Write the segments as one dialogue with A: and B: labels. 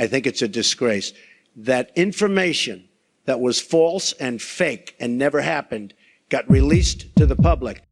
A: I think it's a disgrace that information that was false and fake and never happened got released to the public.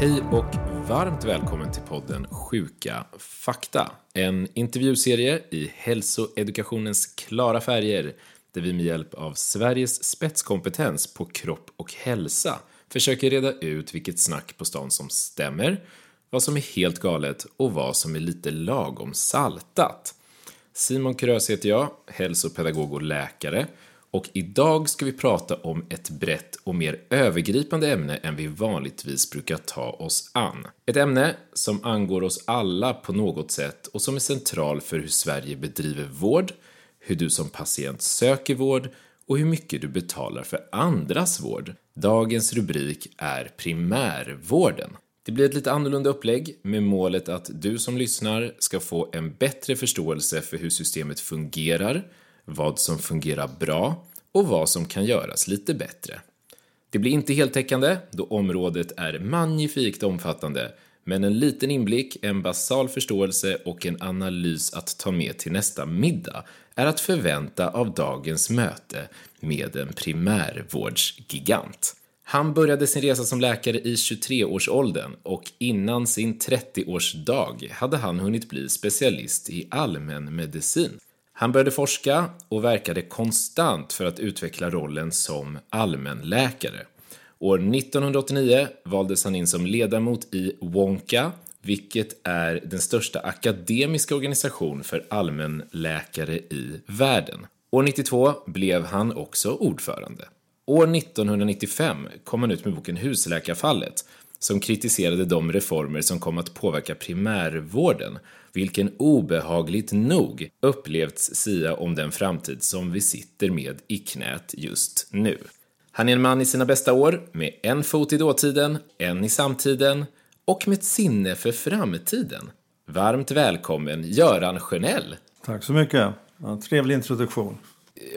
B: Hej och varmt välkommen till podden Sjuka fakta. En intervjuserie i hälsoedukationens klara färger där vi med hjälp av Sveriges spetskompetens på kropp och hälsa försöker reda ut vilket snack på stan som stämmer, vad som är helt galet och vad som är lite lagom saltat. Simon Krös heter jag, hälsopedagog och läkare och idag ska vi prata om ett brett och mer övergripande ämne än vi vanligtvis brukar ta oss an. Ett ämne som angår oss alla på något sätt och som är central för hur Sverige bedriver vård, hur du som patient söker vård och hur mycket du betalar för andras vård. Dagens rubrik är primärvården. Det blir ett lite annorlunda upplägg med målet att du som lyssnar ska få en bättre förståelse för hur systemet fungerar, vad som fungerar bra och vad som kan göras lite bättre. Det blir inte heltäckande då området är magnifikt omfattande men en liten inblick, en basal förståelse och en analys att ta med till nästa middag är att förvänta av dagens möte med en primärvårdsgigant. Han började sin resa som läkare i 23-årsåldern och innan sin 30-årsdag hade han hunnit bli specialist i allmänmedicin. Han började forska och verkade konstant för att utveckla rollen som allmänläkare. År 1989 valdes han in som ledamot i Wonka, vilket är den största akademiska organisation för allmänläkare i världen. År 92 blev han också ordförande. År 1995 kom han ut med boken Husläkarfallet som kritiserade de reformer som kom att påverka primärvården, vilken obehagligt nog upplevts sia om den framtid som vi sitter med i knät just nu. Han är en man i sina bästa år, med en fot i dåtiden, en i samtiden och med ett sinne för framtiden. Varmt välkommen Göran Sjönell!
C: Tack så mycket. Ja, trevlig introduktion.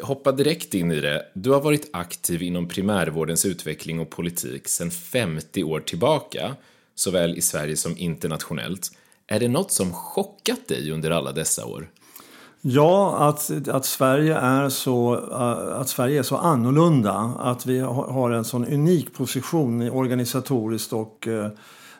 B: Hoppa direkt in i det. Du har varit aktiv inom primärvårdens utveckling och politik sedan 50 år tillbaka, såväl i Sverige som internationellt. Är det något som chockat dig under alla dessa år?
C: Ja, att, att, Sverige är så, eh, att Sverige är så annorlunda. Att vi har en sån unik position organisatoriskt och eh,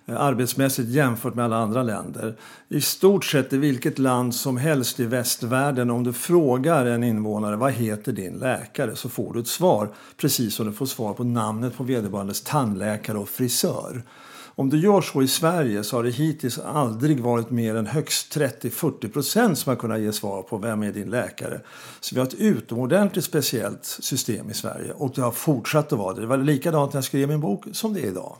C: arbetsmässigt jämfört med alla andra länder. I stort sett i vilket land som helst i västvärlden om du frågar en invånare vad heter din läkare så får du ett svar. Precis som du får svar på namnet på vederbörandes tandläkare och frisör. Om du gör så i Sverige så har det hittills aldrig varit mer än högst 30-40 procent som har kunnat ge svar på vem är din läkare. Så vi har ett utomordentligt speciellt system i Sverige och det har fortsatt att vara det. Det var likadant när jag skrev min bok som det är idag.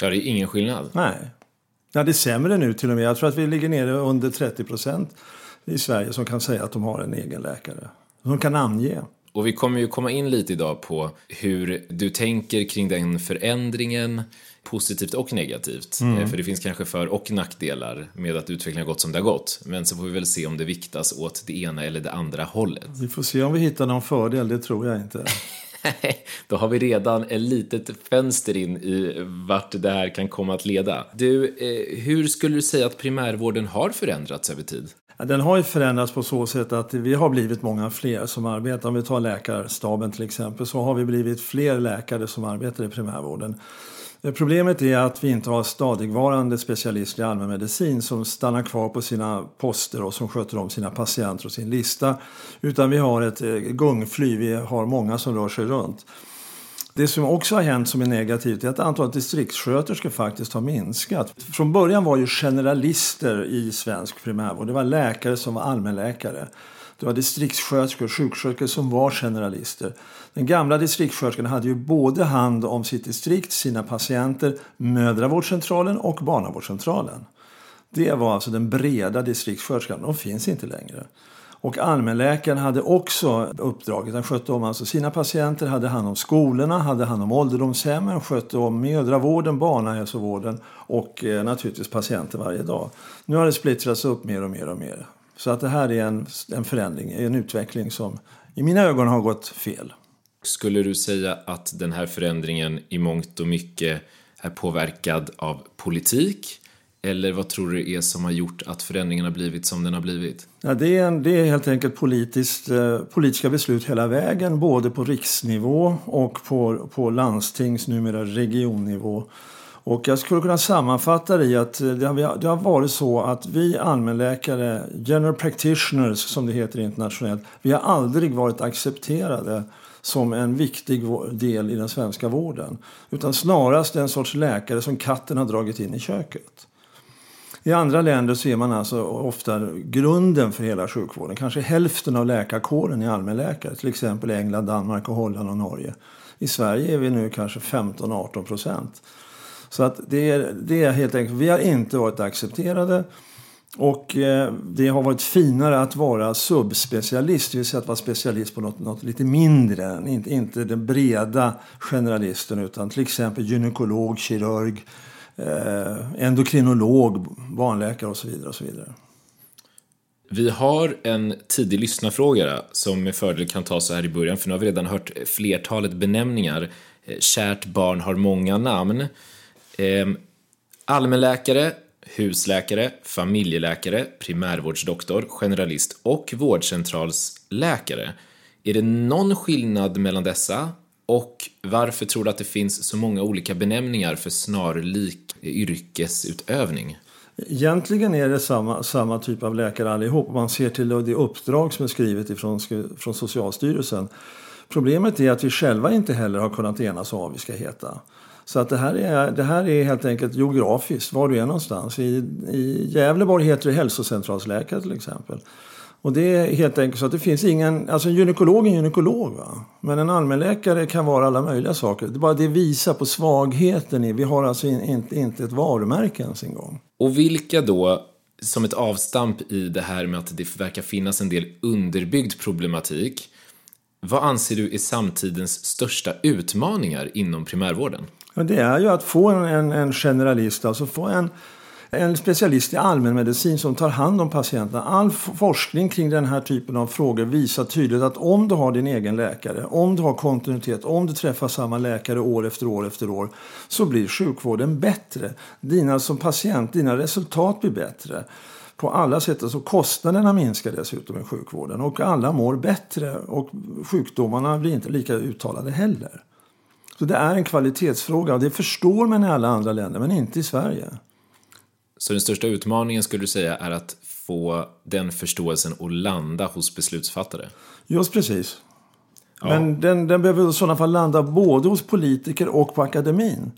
B: Ja, det är ingen skillnad.
C: Nej. Ja, det är sämre nu till och med. Jag tror att vi ligger nere under 30 procent i Sverige som kan säga att de har en egen läkare. Som kan namnge.
B: Och vi kommer ju komma in lite idag på hur du tänker kring den förändringen, positivt och negativt. Mm. Eh, för det finns kanske för och nackdelar med att utvecklingen har gått som det har gått. Men så får vi väl se om det viktas åt det ena eller det andra hållet.
C: Vi får se om vi hittar någon fördel, det tror jag inte.
B: Då har vi redan ett litet fönster in i vart det här kan komma att leda. Du, eh, hur skulle du säga att primärvården har förändrats över tid?
C: Den har ju förändrats på så sätt att vi har blivit många fler som arbetar. Om vi tar läkarstaben till exempel så har vi blivit fler läkare som arbetar i primärvården. Problemet är att vi inte har stadigvarande specialister i allmänmedicin som stannar kvar på sina poster och som sköter om sina patienter och sin lista. Utan vi har ett eh, gungfly, vi har många som rör sig runt. Det som också har hänt som är negativt är att antalet distriktssköterskor faktiskt har minskat. Från början var ju generalister i svensk primärvård. Det var läkare som var allmänläkare. Det var distriktssköterskor och sjuksköterskor som var generalister. Den gamla distriktssköterskan hade ju både hand om sitt distrikt, sina patienter, mödravårdscentralen och barnavårdscentralen. Det var alltså den breda distriktssköterskan. De finns inte längre. Och allmänläkaren hade också uppdraget. Han skötte om alltså sina patienter, hade hand om skolorna, hade hand om ålderdomshemmen, skötte om mödravården, barnahälsovården och eh, naturligtvis patienter varje dag. Nu har det splittrats upp mer och mer och mer. Så att det här är en, en förändring, en utveckling som i mina ögon har gått fel.
B: Skulle du säga att den här förändringen i mångt och mycket är påverkad av politik? Eller vad tror du det är som har gjort att förändringen har blivit som den har blivit?
C: Ja, det, är en, det är helt enkelt politiskt, eh, politiska beslut hela vägen, både på riksnivå och på, på landstings, numera regionnivå. Och jag skulle kunna sammanfatta det i att eh, det har, det har varit så att vi allmänläkare, general practitioners som det heter internationellt, vi har aldrig varit accepterade som en viktig del i den svenska vården. Utan snarast en sorts läkare som katten har dragit in i köket. I andra länder ser man alltså ofta grunden för hela sjukvården. Kanske hälften av läkarkåren är allmänläkare. Till exempel England, Danmark, och Holland och Norge. I Sverige är vi nu kanske 15-18 procent. Så att det, är, det är helt enkelt, vi har inte varit accepterade. Och eh, det har varit finare att vara subspecialist, det vill säga att vara specialist på något, något lite mindre. Inte, inte den breda generalisten utan till exempel gynekolog, kirurg, eh, endokrinolog, barnläkare och så vidare. Och så vidare.
B: Vi har en tidig lyssnarfråga som med fördel kan ta så här i början, för nu har vi redan hört flertalet benämningar. Eh, kärt barn har många namn. Eh, allmänläkare, husläkare, familjeläkare, primärvårdsdoktor, generalist och vårdcentralsläkare. Är det någon skillnad mellan dessa? Och varför tror du att det finns så många olika benämningar för snarlik yrkesutövning?
C: Egentligen är det samma, samma typ av läkare allihop. Om man ser till det uppdrag som är skrivet ifrån, från Socialstyrelsen. Problemet är att vi själva inte heller har kunnat enas om vad vi ska heta. Så att det, här är, det här är helt enkelt geografiskt, var du är någonstans. I, i Gävleborg heter det hälsocentralsläkare till exempel. Och det är helt enkelt så att det finns ingen, alltså en gynekolog är en gynekolog. Va? Men en allmänläkare kan vara alla möjliga saker. Det bara det visar på svagheten i, vi har alltså inte, inte ett varumärke ens en gång.
B: Och vilka då, som ett avstamp i det här med att det verkar finnas en del underbyggd problematik, vad anser du är samtidens största utmaningar inom primärvården?
C: Ja, det är ju att få en, en, en generalist, alltså få en en specialist i allmänmedicin som tar hand om patienterna. All forskning kring den här typen av frågor visar tydligt att om du har din egen läkare, om du har kontinuitet, om du träffar samma läkare år efter år efter år så blir sjukvården bättre. Dina som patient, dina resultat blir bättre på alla sätt. Alltså kostnaderna minskar dessutom i sjukvården och alla mår bättre och sjukdomarna blir inte lika uttalade heller. Så det är en kvalitetsfråga det förstår man i alla andra länder men inte i Sverige.
B: Så den största utmaningen skulle du säga är att få den förståelsen att landa hos beslutsfattare?
C: Just precis. Ja. Men den, den behöver i sådana fall landa både hos politiker och på akademin.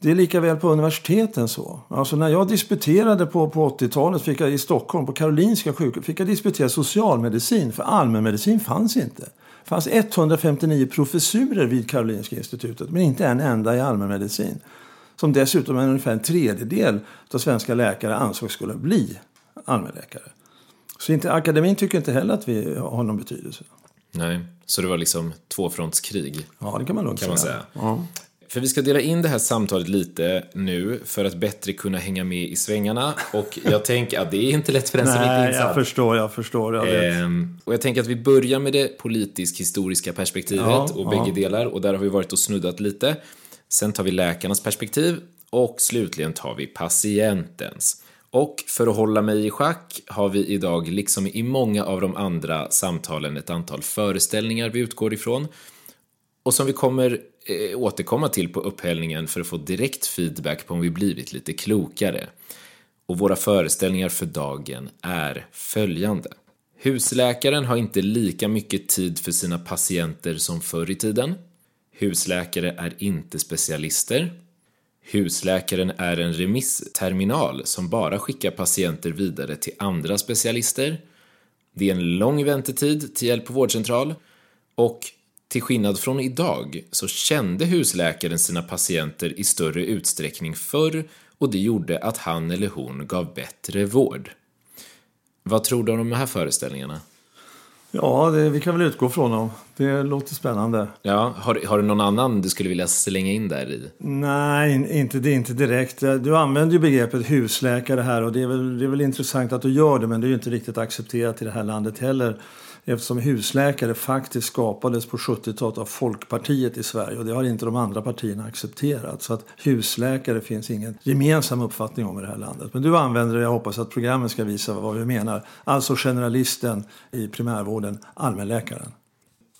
C: Det är lika väl på universiteten så. Alltså när jag disputerade på, på 80-talet fick jag i Stockholm på Karolinska sjukhuset fick jag disputera socialmedicin för allmänmedicin fanns inte. Fanns 159 professurer vid Karolinska institutet men inte en enda i allmänmedicin som dessutom är ungefär en tredjedel av svenska läkare ansågs skulle bli allmänläkare. Så inte, akademin tycker inte heller att vi har någon betydelse.
B: Nej, så det var liksom tvåfrontskrig?
C: Ja, det kan man lugnt
B: kan
C: säga. Man säga. Ja.
B: För vi ska dela in det här samtalet lite nu för att bättre kunna hänga med i svängarna. Och jag tänker att det är inte lätt för den som inte är
C: insatt. jag förstår, jag förstår. Jag
B: ehm, och jag tänker att vi börjar med det politisk-historiska perspektivet ja, och bägge delar. Och där har vi varit och snuddat lite. Sen tar vi läkarnas perspektiv och slutligen tar vi patientens. Och för att hålla mig i schack har vi idag, liksom i många av de andra samtalen, ett antal föreställningar vi utgår ifrån och som vi kommer eh, återkomma till på upphällningen för att få direkt feedback på om vi blivit lite klokare. Och våra föreställningar för dagen är följande. Husläkaren har inte lika mycket tid för sina patienter som förr i tiden. Husläkare är inte specialister. Husläkaren är en remissterminal som bara skickar patienter vidare till andra specialister. Det är en lång väntetid till hjälp på vårdcentral och till skillnad från idag så kände husläkaren sina patienter i större utsträckning förr och det gjorde att han eller hon gav bättre vård. Vad tror du om de här föreställningarna?
C: Ja, det, vi kan väl utgå från dem. Det låter spännande.
B: Ja, har, har du någon annan du skulle vilja slänga in där i?
C: Nej, inte, det inte direkt. Du använder ju begreppet husläkare här och det är, väl, det är väl intressant att du gör det men det är ju inte riktigt accepterat i det här landet heller. Eftersom husläkare faktiskt skapades på 70-talet av Folkpartiet i Sverige och det har inte de andra partierna accepterat. Så att husläkare finns ingen gemensam uppfattning om i det här landet. Men du använder det, jag hoppas att programmet ska visa vad vi menar. Alltså generalisten i primärvården, allmänläkaren.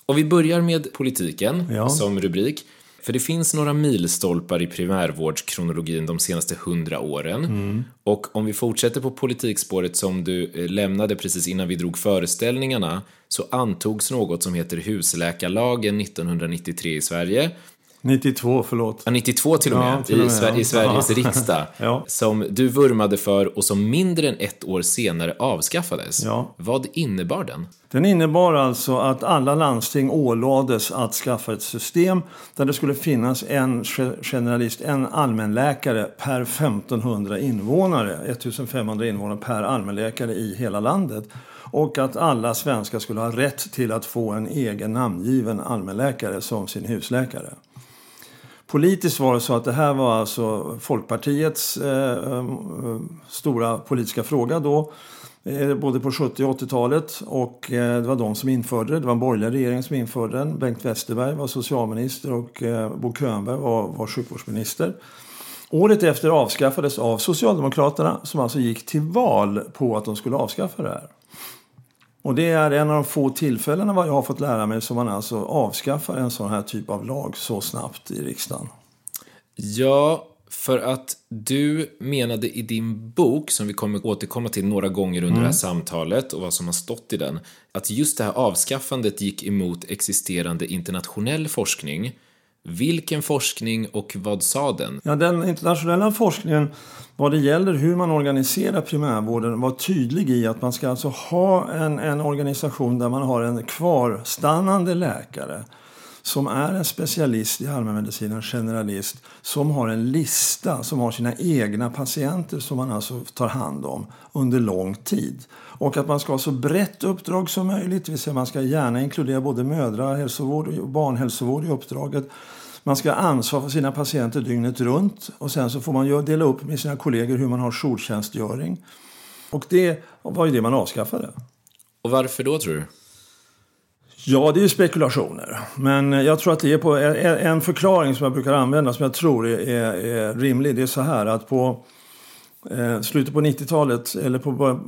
B: Och vi börjar med politiken
C: Ja.
B: som rubrik. För det finns några milstolpar i primärvårdskronologin de senaste hundra åren.
C: Mm.
B: Och om vi fortsätter på politikspåret som du eh, lämnade precis innan vi drog föreställningarna så antogs något som heter husläkarlagen 1993 i Sverige.
C: 92, förlåt.
B: Ja, 92 till och med,
C: Ja, till och
B: i,
C: med,
B: Sver-
C: ja.
B: i Sveriges riksdag. Som du vurmade för och som mindre än ett år senare avskaffades. Vad innebar den?
C: Den innebar alltså att alla landsting ålades att skaffa ett system där det skulle finnas en ge- generalist, en allmänläkare per 1500 invånare, 1500 invånare per allmänläkare i hela landet. Och att alla svenskar skulle ha rätt till att få en egen namngiven allmänläkare som sin husläkare. Politiskt var det så att det här var alltså Folkpartiets eh, eh, stora politiska fråga då. Eh, både på 70 och 80-talet. Och eh, det var de som införde det. Det var en borgerlig regering som införde den. Bengt Westerberg var socialminister och eh, Bo Könberg var, var sjukvårdsminister. Året efter avskaffades av Socialdemokraterna som alltså gick till val på att de skulle avskaffa det här. Och det är en av de få tillfällena vad jag har fått lära mig som man alltså avskaffar en sån här typ av lag så snabbt i riksdagen.
B: Ja, för att du menade i din bok, som vi kommer återkomma till några gånger under det här samtalet och vad som har stått i den, att just det här avskaffandet gick emot existerande internationell forskning. Vilken forskning och vad sa den?
C: Ja, den internationella forskningen vad det gäller hur man organiserar primärvården var tydlig i att man ska alltså ha en, en organisation där man har en kvarstannande läkare som är en specialist i allmänmedicin, en generalist, som har en lista, som har sina egna patienter som man alltså tar hand om under lång tid. Och att man ska ha så brett uppdrag som möjligt, det vill säga man ska gärna inkludera både mödrahälsovård och barnhälsovård i uppdraget. Man ska ha ansvar för sina patienter dygnet runt och sen så får man dela upp med sina kollegor hur man har jourtjänstgöring. Och det var ju det man avskaffade.
B: Och varför då, tror du?
C: Ja, det är ju spekulationer. Men jag tror att det är på en förklaring som jag brukar använda som jag tror är, är, är rimlig. Det är så här att på eh, slutet på 90-talet, eller på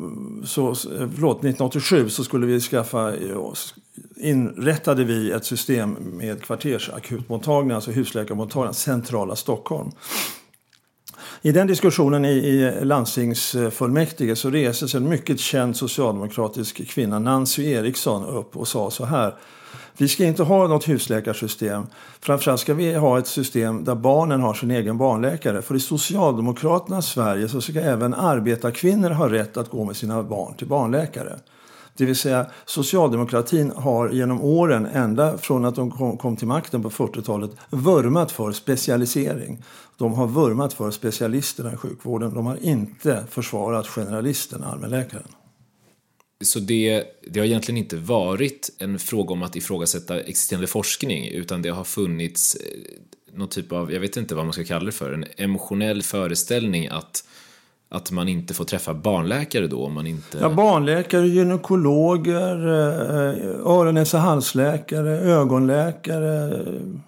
C: så, eh, förlåt, 1987 så skulle vi skaffa, eh, inrättade vi ett system med kvartersakutmottagningar, alltså husläkarmottagningar, centrala Stockholm. I den diskussionen i, i landstingsfullmäktige så reses en mycket känd socialdemokratisk kvinna, Nancy Eriksson, upp och sa så här. Vi ska inte ha något husläkarsystem. Framförallt ska vi ha ett system där barnen har sin egen barnläkare. För i Socialdemokraternas Sverige så ska även arbetarkvinnor ha rätt att gå med sina barn till barnläkare. Det vill säga socialdemokratin har genom åren, ända från att de kom, kom till makten på 40-talet, vurmat för specialisering. De har vurmat för specialisterna i sjukvården. De har inte försvarat generalisten, allmänläkaren.
B: Så det, det har egentligen inte varit en fråga om att ifrågasätta existerande forskning, utan det har funnits eh, någon typ av, jag vet inte vad man ska kalla det för, en emotionell föreställning att, att man inte får träffa barnläkare då om man inte...
C: Ja, barnläkare, gynekologer, eh, öron, näsa, halsläkare, ögonläkare,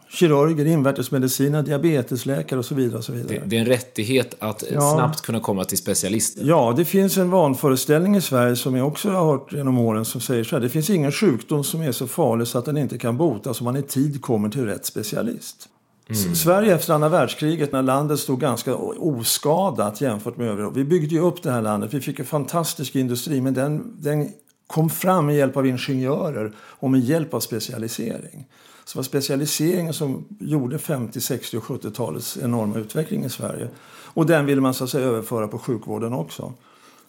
C: kirurger, invärtesmedicinare, diabetesläkare och så vidare. Och så vidare.
B: det, det är en rättighet att
C: Ja.
B: snabbt kunna komma till specialist.
C: Ja, det finns en vanföreställning i Sverige som jag också har hört genom åren som säger så här. Det finns ingen sjukdom som är så farlig så att den inte kan botas om man i tid kommer till rätt specialist. S- Sverige efter andra världskriget när landet stod ganska oskadat jämfört med övriga. Vi byggde ju upp det här landet. Vi fick en fantastisk industri men den, den kom fram med hjälp av ingenjörer och med hjälp av specialisering. Så det var specialiseringen som gjorde 50, 60 och 70-talets enorma utveckling i Sverige. Och den ville man så säga överföra på sjukvården också.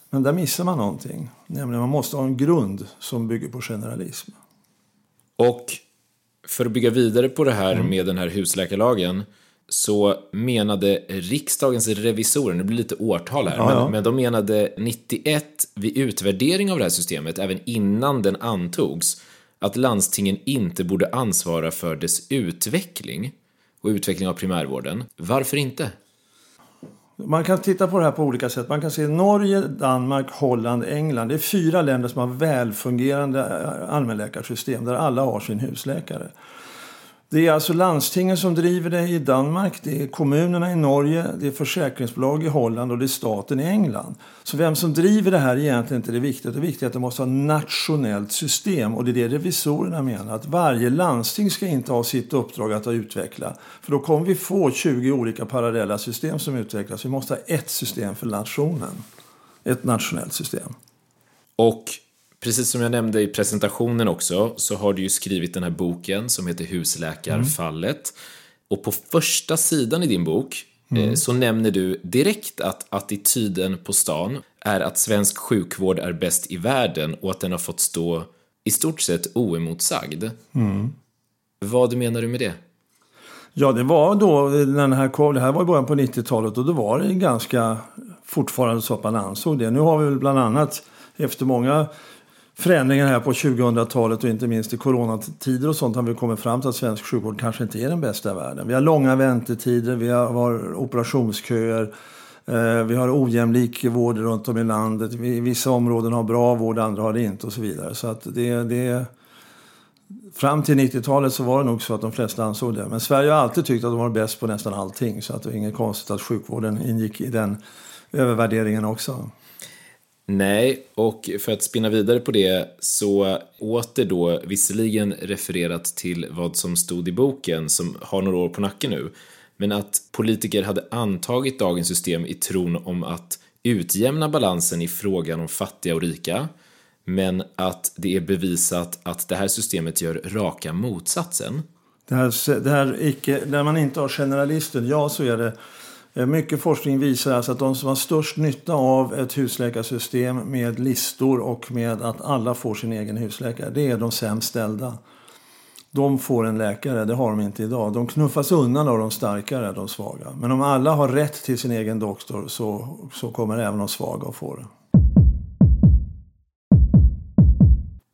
C: Men där missar man någonting. Nämligen man måste ha en grund som bygger på generalism.
B: Och för att bygga vidare på det här
C: Mm.
B: med den här husläkarlagen så menade riksdagens revisorer, nu blir det lite årtal här,
C: Ja,
B: men,
C: ja.
B: men de menade 91 vid utvärdering av det här systemet, även innan den antogs, att landstingen inte borde ansvara för dess utveckling och utveckling av primärvården. Varför inte?
C: Man kan titta på det här på olika sätt. Man kan se Norge, Danmark, Holland, England. Det är fyra länder som har välfungerande eh, allmänläkarsystem där alla har sin husläkare. Det är alltså landstingen som driver det i Danmark, det är kommunerna i Norge, det är försäkringsbolag i Holland och det är staten i England. Så vem som driver det här är egentligen inte det viktiga. Det viktiga är att det måste ha ett nationellt system och det är det revisorerna menar. Att varje landsting ska inte ha sitt uppdrag att utveckla. För då kommer vi få 20 olika parallella system som utvecklas. Vi måste ha ett system för nationen. Ett nationellt system.
B: Och precis som jag nämnde i presentationen också så har du ju skrivit den här boken som heter Husläkarfallet. Och på första sidan i din bok eh, så nämner du direkt att attityden på stan är att svensk sjukvård är bäst i världen och att den har fått stå i stort sett oemotsagd. Vad menar du med det?
C: Ja, det var då när den här kom. Det här var i början på 90-talet och då var det ganska fortfarande så att man ansåg det. Nu har vi väl bland annat efter många förändringar här på 2000-talet och inte minst i coronatider och sånt har vi kommit fram till att svensk sjukvård kanske inte är den bästa i världen. Vi har långa väntetider, vi har, operationsköer, eh, vi har ojämlik vård runt om i landet. Vi, vissa områden har bra vård, andra har det inte och så vidare. Så att det, det Fram till 90-talet så var det nog så att de flesta ansåg det. Men Sverige har alltid tyckt att de var bäst på nästan allting. Så att det är inget konstigt att sjukvården ingick i den övervärderingen också.
B: Nej, och för att spinna vidare på det så åter då visserligen refererat till vad som stod i boken som har några år på nacken nu, men att politiker hade antagit dagens system i tron om att utjämna balansen i frågan om fattiga och rika, men att det är bevisat att det här systemet gör raka motsatsen.
C: Det här, det här icke, där man inte har generalister, ja så är det. Eh, Mycket forskning visar alltså att de som har störst nytta av ett husläkarsystem med listor och med att alla får sin egen husläkare, det är de sämst ställda. De får en läkare, det har de inte idag. De knuffas undan av de starkare, de svaga. Men om alla har rätt till sin egen doktor så, så kommer även de svaga att få det.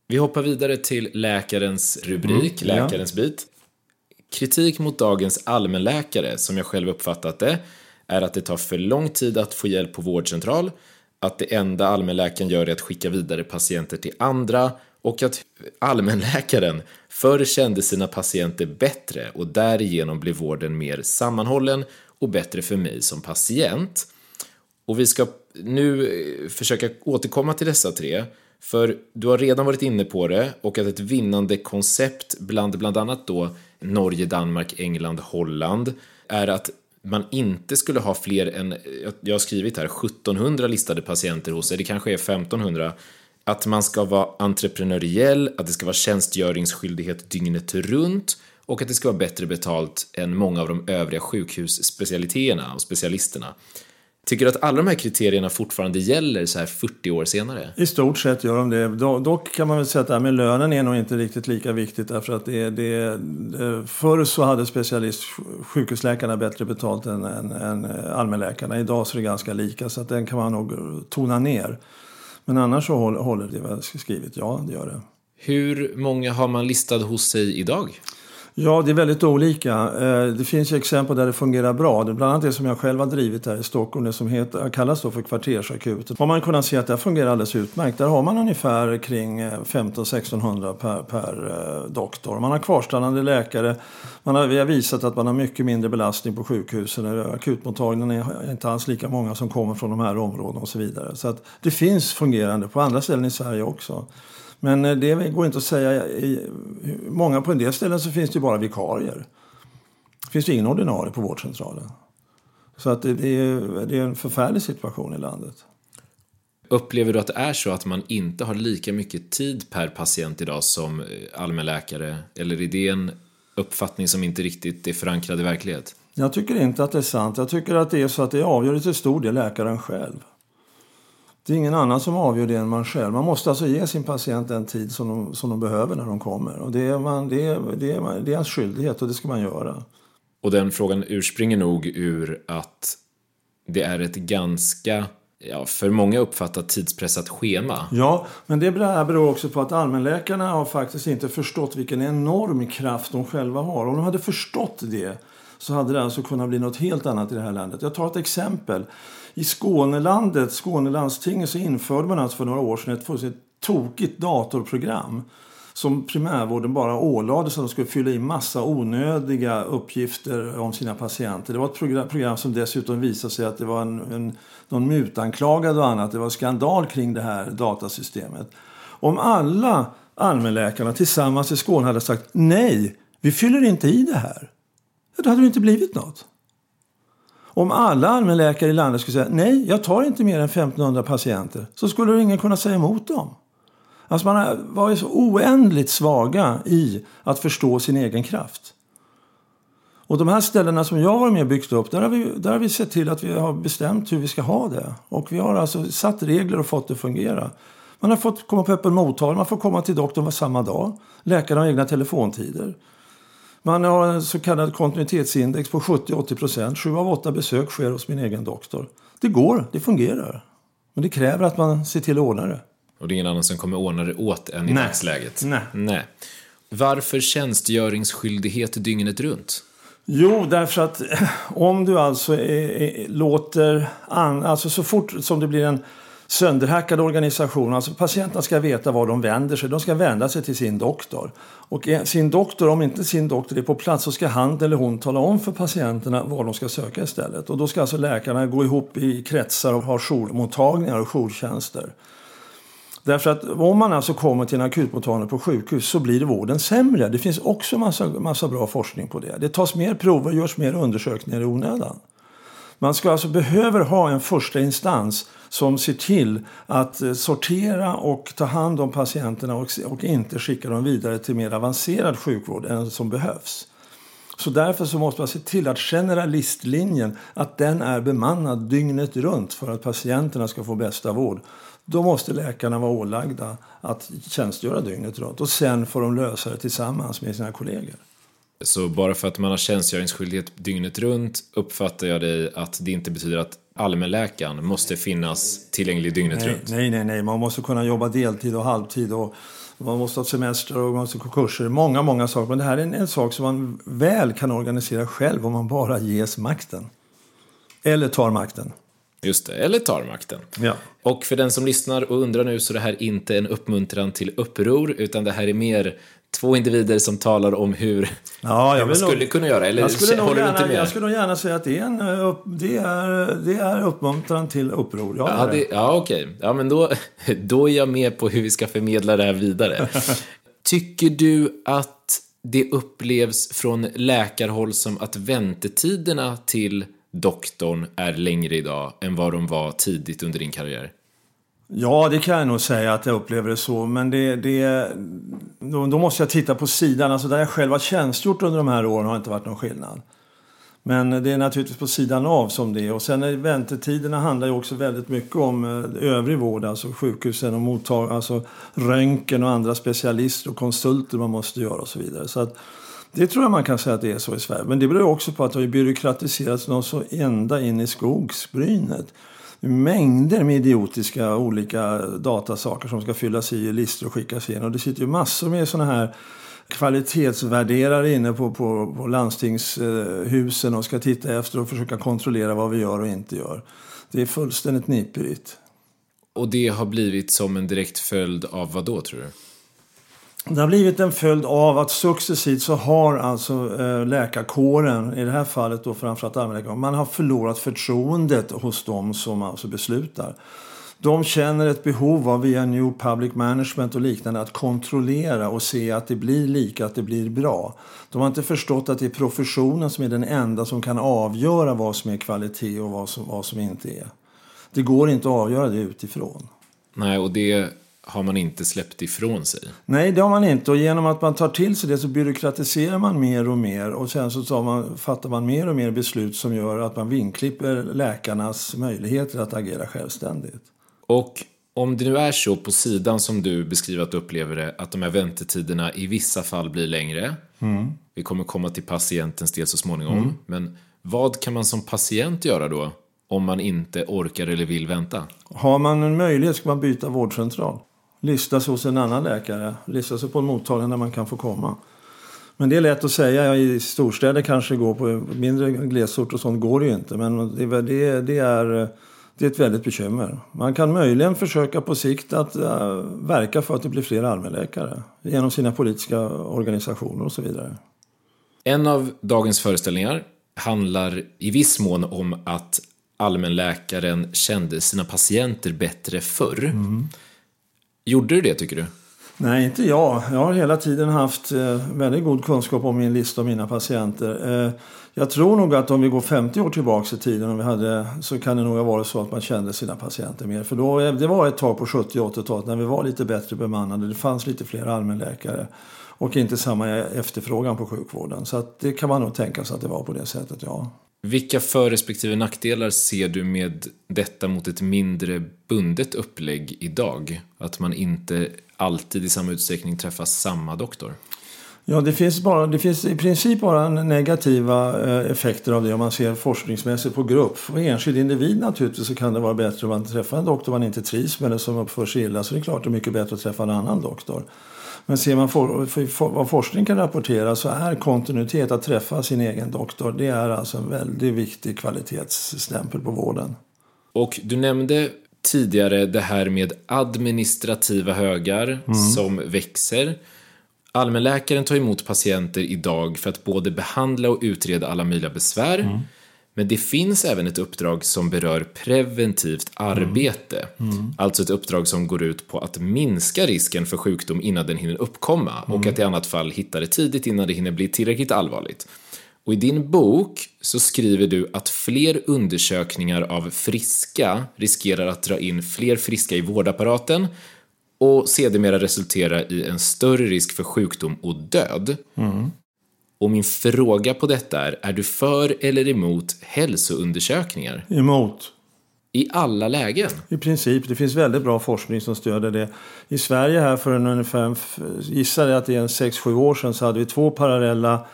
B: Vi hoppar vidare till läkarens rubrik,
C: Mm, ja.
B: läkarens bit. Kritik mot dagens allmänläkare, som jag själv uppfattat det, är att det tar för lång tid att få hjälp på vårdcentral, att det enda allmänläkaren gör är att skicka vidare patienter till andra och att allmänläkaren förr kände sina patienter bättre och därigenom blev vården mer sammanhållen och bättre för mig som patient. Och vi ska nu eh, försöka återkomma till dessa tre. För du har redan varit inne på det och att ett vinnande koncept bland bland annat då Norge, Danmark, England, Holland är att man inte skulle ha fler än, jag- har skrivit här, 1700 listade patienter hos sig, det kanske är 1500. Att man ska vara entreprenöriell, att det ska vara tjänstgöringsskyldighet dygnet runt och att det ska vara bättre betalt än många av de övriga sjukhusspecialiteterna och specialisterna. Tycker du att alla de här kriterierna fortfarande gäller så här 40 år senare?
C: I stort sett gör de det. Do- Dock kan man väl säga att det här med lönen är nog inte riktigt lika viktigt. Därför att det, det, förr så hade specialist sjukhusläkarna bättre betalt än, än, än allmänläkarna. Idag så är det ganska lika så att den kan man nog tona ner. Men annars så håller, håller det vad jag skrivit. Ja, det gör det.
B: Hur många har man listad hos sig idag?
C: Ja, det är väldigt olika. Eh, det finns ju exempel där det fungerar bra. Det är bland annat det som jag själv har drivit här i Stockholm, det som heter, kallas då för kvartersakuten. Har man kunnat se att det fungerar alldeles utmärkt. Där har man ungefär kring eh, 1500-1600 per, per eh, doktor. Man har kvarstannande läkare. Man har, vi har visat att man har mycket mindre belastning på sjukhusen. Akutmottagningarna är inte alls lika många som kommer från de här områdena och så vidare. Så att det finns fungerande på andra ställen i Sverige också. Men eh, det går inte att säga. Många på en del ställen så finns det ju bara vikarier. Det finns ju ingen ordinarie på vårdcentralen. Så att det, det, är, det är en förfärlig situation i landet.
B: Upplever du att det är så att man inte har lika mycket tid per patient idag som eh, allmänläkare? Eller är det en uppfattning som inte riktigt är förankrad i verklighet?
C: Jag tycker inte att det är sant. Jag tycker att det är så att det avgör till stor del läkaren själv. Det är ingen annan som avgör det än man själv. Man måste alltså ge sin patient den tid som de, som de behöver när de kommer. Och det är, man, det, är, det, är, det är ens skyldighet och det ska man göra.
B: Och den frågan urspringer nog ur att det är ett ganska, ja, för många uppfattat tidspressat schema.
C: Ja, men det beror också på att allmänläkarna har faktiskt inte förstått vilken enorm kraft de själva har. Om de hade förstått det så hade det alltså kunnat bli något helt annat i det här landet. Jag tar ett exempel. I Skånelandet, Skånelandstinget, så införde man alltså för några år sedan ett fullständigt tokigt datorprogram som primärvården bara ålades att de skulle fylla i massa onödiga uppgifter om sina patienter. Det var ett program, program som dessutom visade sig att det var en, en, någon mutanklagad och annat. Det var skandal kring det här datasystemet. Om alla allmänläkarna tillsammans i Skåne hade sagt nej, vi fyller inte i det här. Då hade det inte blivit något. Om alla allmänläkare i landet skulle säga nej, jag tar inte mer än 1500 patienter så skulle ingen kunna säga emot dem. Alltså man har varit så oändligt svaga i att förstå sin egen kraft. Och de här ställena som jag har med och byggt upp, där har, vi, där har vi sett till att vi har bestämt hur vi ska ha det. Och vi har alltså satt regler och fått det att fungera. Man har fått komma på öppen mottagning, man får komma till doktorn var samma dag. Läkarna har egna telefontider. Man har en så kallad kontinuitetsindex på 70-80 procent. Sju av åtta besök sker hos min egen doktor. Det går, det fungerar. Men det kräver att man ser till att ordna det.
B: Och det är ingen annan som kommer ordna det åt en i dagsläget.
C: Nej.
B: Nej. Varför tjänstgöringsskyldighet dygnet runt?
C: Jo, därför att eh, om du alltså är, är, låter... An, alltså så fort som det blir en sönderhackad organisation. Alltså patienterna ska veta var de vänder sig. De ska vända sig till sin doktor. Och sin doktor, om inte sin doktor är på plats så ska han eller hon tala om för patienterna var de ska söka istället. Och då ska alltså läkarna gå ihop i kretsar och ha jourmottagningar och jourtjänster. Därför att om man alltså kommer till en akutmottagning på sjukhus så blir vården sämre. Det finns också massa, massa bra forskning på det. Det tas mer prover, görs mer undersökningar i onödan. Man ska alltså behöver ha en första instans som ser till att eh, sortera och ta hand om patienterna och, och inte skicka dem vidare till mer avancerad sjukvård än som behövs. Så därför så måste man se till att generalistlinjen att den är bemannad dygnet runt för att patienterna ska få bästa vård. Då måste läkarna vara ålagda att tjänstgöra dygnet runt och sen får de lösa det tillsammans med sina kollegor.
B: Så bara för att man har tjänstgöringsskyldighet dygnet runt uppfattar jag dig att det inte betyder att allmänläkaren måste finnas tillgänglig dygnet
C: nej,
B: runt?
C: Nej, nej, nej. Man måste kunna jobba deltid och halvtid och man måste ha semester och man måste ha kurser. Många, många saker. Men det här är en, en sak som man väl kan organisera själv om man bara ges makten. Eller tar makten.
B: Just det, eller tar makten.
C: Ja.
B: Och för den som lyssnar och undrar nu så är det här inte en uppmuntran till uppror utan det här är mer två individer som talar om hur,
C: Ja,
B: hur
C: jag
B: man skulle
C: nog,
B: kunna göra. Eller
C: jag skulle,
B: håller du inte
C: gärna,
B: med?
C: jag skulle nog gärna säga att det är, en, eh, det är, det är uppmuntran till uppror. Ja,
B: Ja,
C: det,
B: ja okej. Ja, men då, då är jag med på hur vi ska förmedla det här vidare. Tycker du att det upplevs från läkarhåll som att väntetiderna till doktorn är längre idag än vad de var tidigt under din karriär?
C: Ja, det kan jag nog säga att jag upplever det så. Men det, det, då, då måste jag titta på sidan. Alltså där jag själv har tjänstgjort under de här åren har inte varit någon skillnad. Men det är naturligtvis på sidan av som det är. Och sen är väntetiderna handlar ju också väldigt mycket om eh, övrig vård, alltså sjukhusen och mottag, alltså röntgen och andra specialister och konsulter man måste göra och så vidare. Så att, det tror jag man kan säga att det är så i Sverige. Men det beror också på att det har byråkratiserats något så ända in i skogsbrynet mängder med idiotiska olika datasaker som ska fyllas i listor och skickas in. Och det sitter ju massor med sådana här kvalitetsvärderare inne på, på, på landstingshusen och ska titta efter och försöka kontrollera vad vi gör och inte gör. Det är fullständigt nipprigt.
B: Och det har blivit som en direkt följd av vad då, tror du?
C: Det har blivit en följd av att successivt så har alltså eh, läkarkåren, i det här fallet då framförallt allmänläkaren, man har förlorat förtroendet hos dem som alltså beslutar. De känner ett behov av via New Public Management och liknande att kontrollera och se att det blir lika, att det blir bra. De har inte förstått att det är professionen som är den enda som kan avgöra vad som är kvalitet och vad som, vad som inte är. Det går inte att avgöra det utifrån.
B: Nej, och det har man inte släppt ifrån sig.
C: Nej, det har man inte. Och genom att man tar till sig det så byråkratiserar man mer och mer. Och sen så tar man, fattar man mer och mer beslut som gör att man vinklipper läkarnas möjligheter att agera självständigt.
B: Och om det nu är så på sidan som du beskriver att du upplever det, att de här väntetiderna i vissa fall blir längre, Vi kommer komma till patientens del så småningom. Men vad kan man som patient göra då? Om man inte orkar eller vill vänta?
C: Har man en möjlighet ska man byta vårdcentral. Lista sig hos en annan läkare. Lista sig på en mottagning där man kan få komma. Men det är lätt att säga. I storstäder kanske går på mindre glesort och sånt går det ju inte. Men det, är- det, det, är, det är ett väldigt bekymmer. Man kan möjligen försöka på sikt att eh, verka för att det blir fler allmänläkare. Genom sina politiska organisationer och så vidare.
B: En av dagens föreställningar handlar i viss mån om att allmänläkaren kände sina patienter bättre förr. Gjorde du det, tycker du?
C: Nej, inte jag. Jag har hela tiden haft eh, väldigt god kunskap om min lista och mina patienter. Eh, jag tror nog att om vi går 50 år tillbaka i tiden om vi hade, så kan det nog ha varit så att man kände sina patienter mer. För då, eh, det var ett tag på 70 och 80-talet när vi var lite bättre bemannade. Det fanns lite fler allmänläkare och inte samma efterfrågan på sjukvården. Så att det kan man nog tänka sig att det var på det sättet, ja.
B: Vilka för respektive nackdelar ser du med detta mot ett mindre bundet upplägg idag? Att man inte alltid i samma utsträckning träffar samma doktor?
C: Ja, det finns, bara, det finns i princip bara negativa eh, effekter av det om man ser forskningsmässigt på grupp. För enskild individ naturligtvis så kan det vara bättre om man träffar en doktor man inte trivs med eller som uppför sig illa. Så det är klart det är mycket bättre att träffa en annan doktor. Men ser man for, för, för, vad forskning kan rapportera så är kontinuitet att träffa sin egen doktor. Det är alltså en väldigt viktig kvalitetsstämpel på vården.
B: Och du nämnde tidigare det här med administrativa högar som växer. Allmänläkaren tar emot patienter idag för att både behandla och utreda alla möjliga besvär. Men det finns även ett uppdrag som berör preventivt arbete. Alltså ett uppdrag som går ut på att minska risken för sjukdom innan den hinner uppkomma och att i annat fall hitta det tidigt innan det hinner bli tillräckligt allvarligt. Och i din bok så skriver du att fler undersökningar av friska riskerar att dra in fler friska i vårdapparaten och sedermera resultera i en större risk för sjukdom och död. Och min fråga på detta är, är du för eller emot hälsoundersökningar?
C: Emot.
B: I alla lägen?
C: I princip. Det finns väldigt bra forskning som stöder det. I Sverige här för en ungefär, gissar jag att det är en 6-7 år sedan, så hade vi två parallella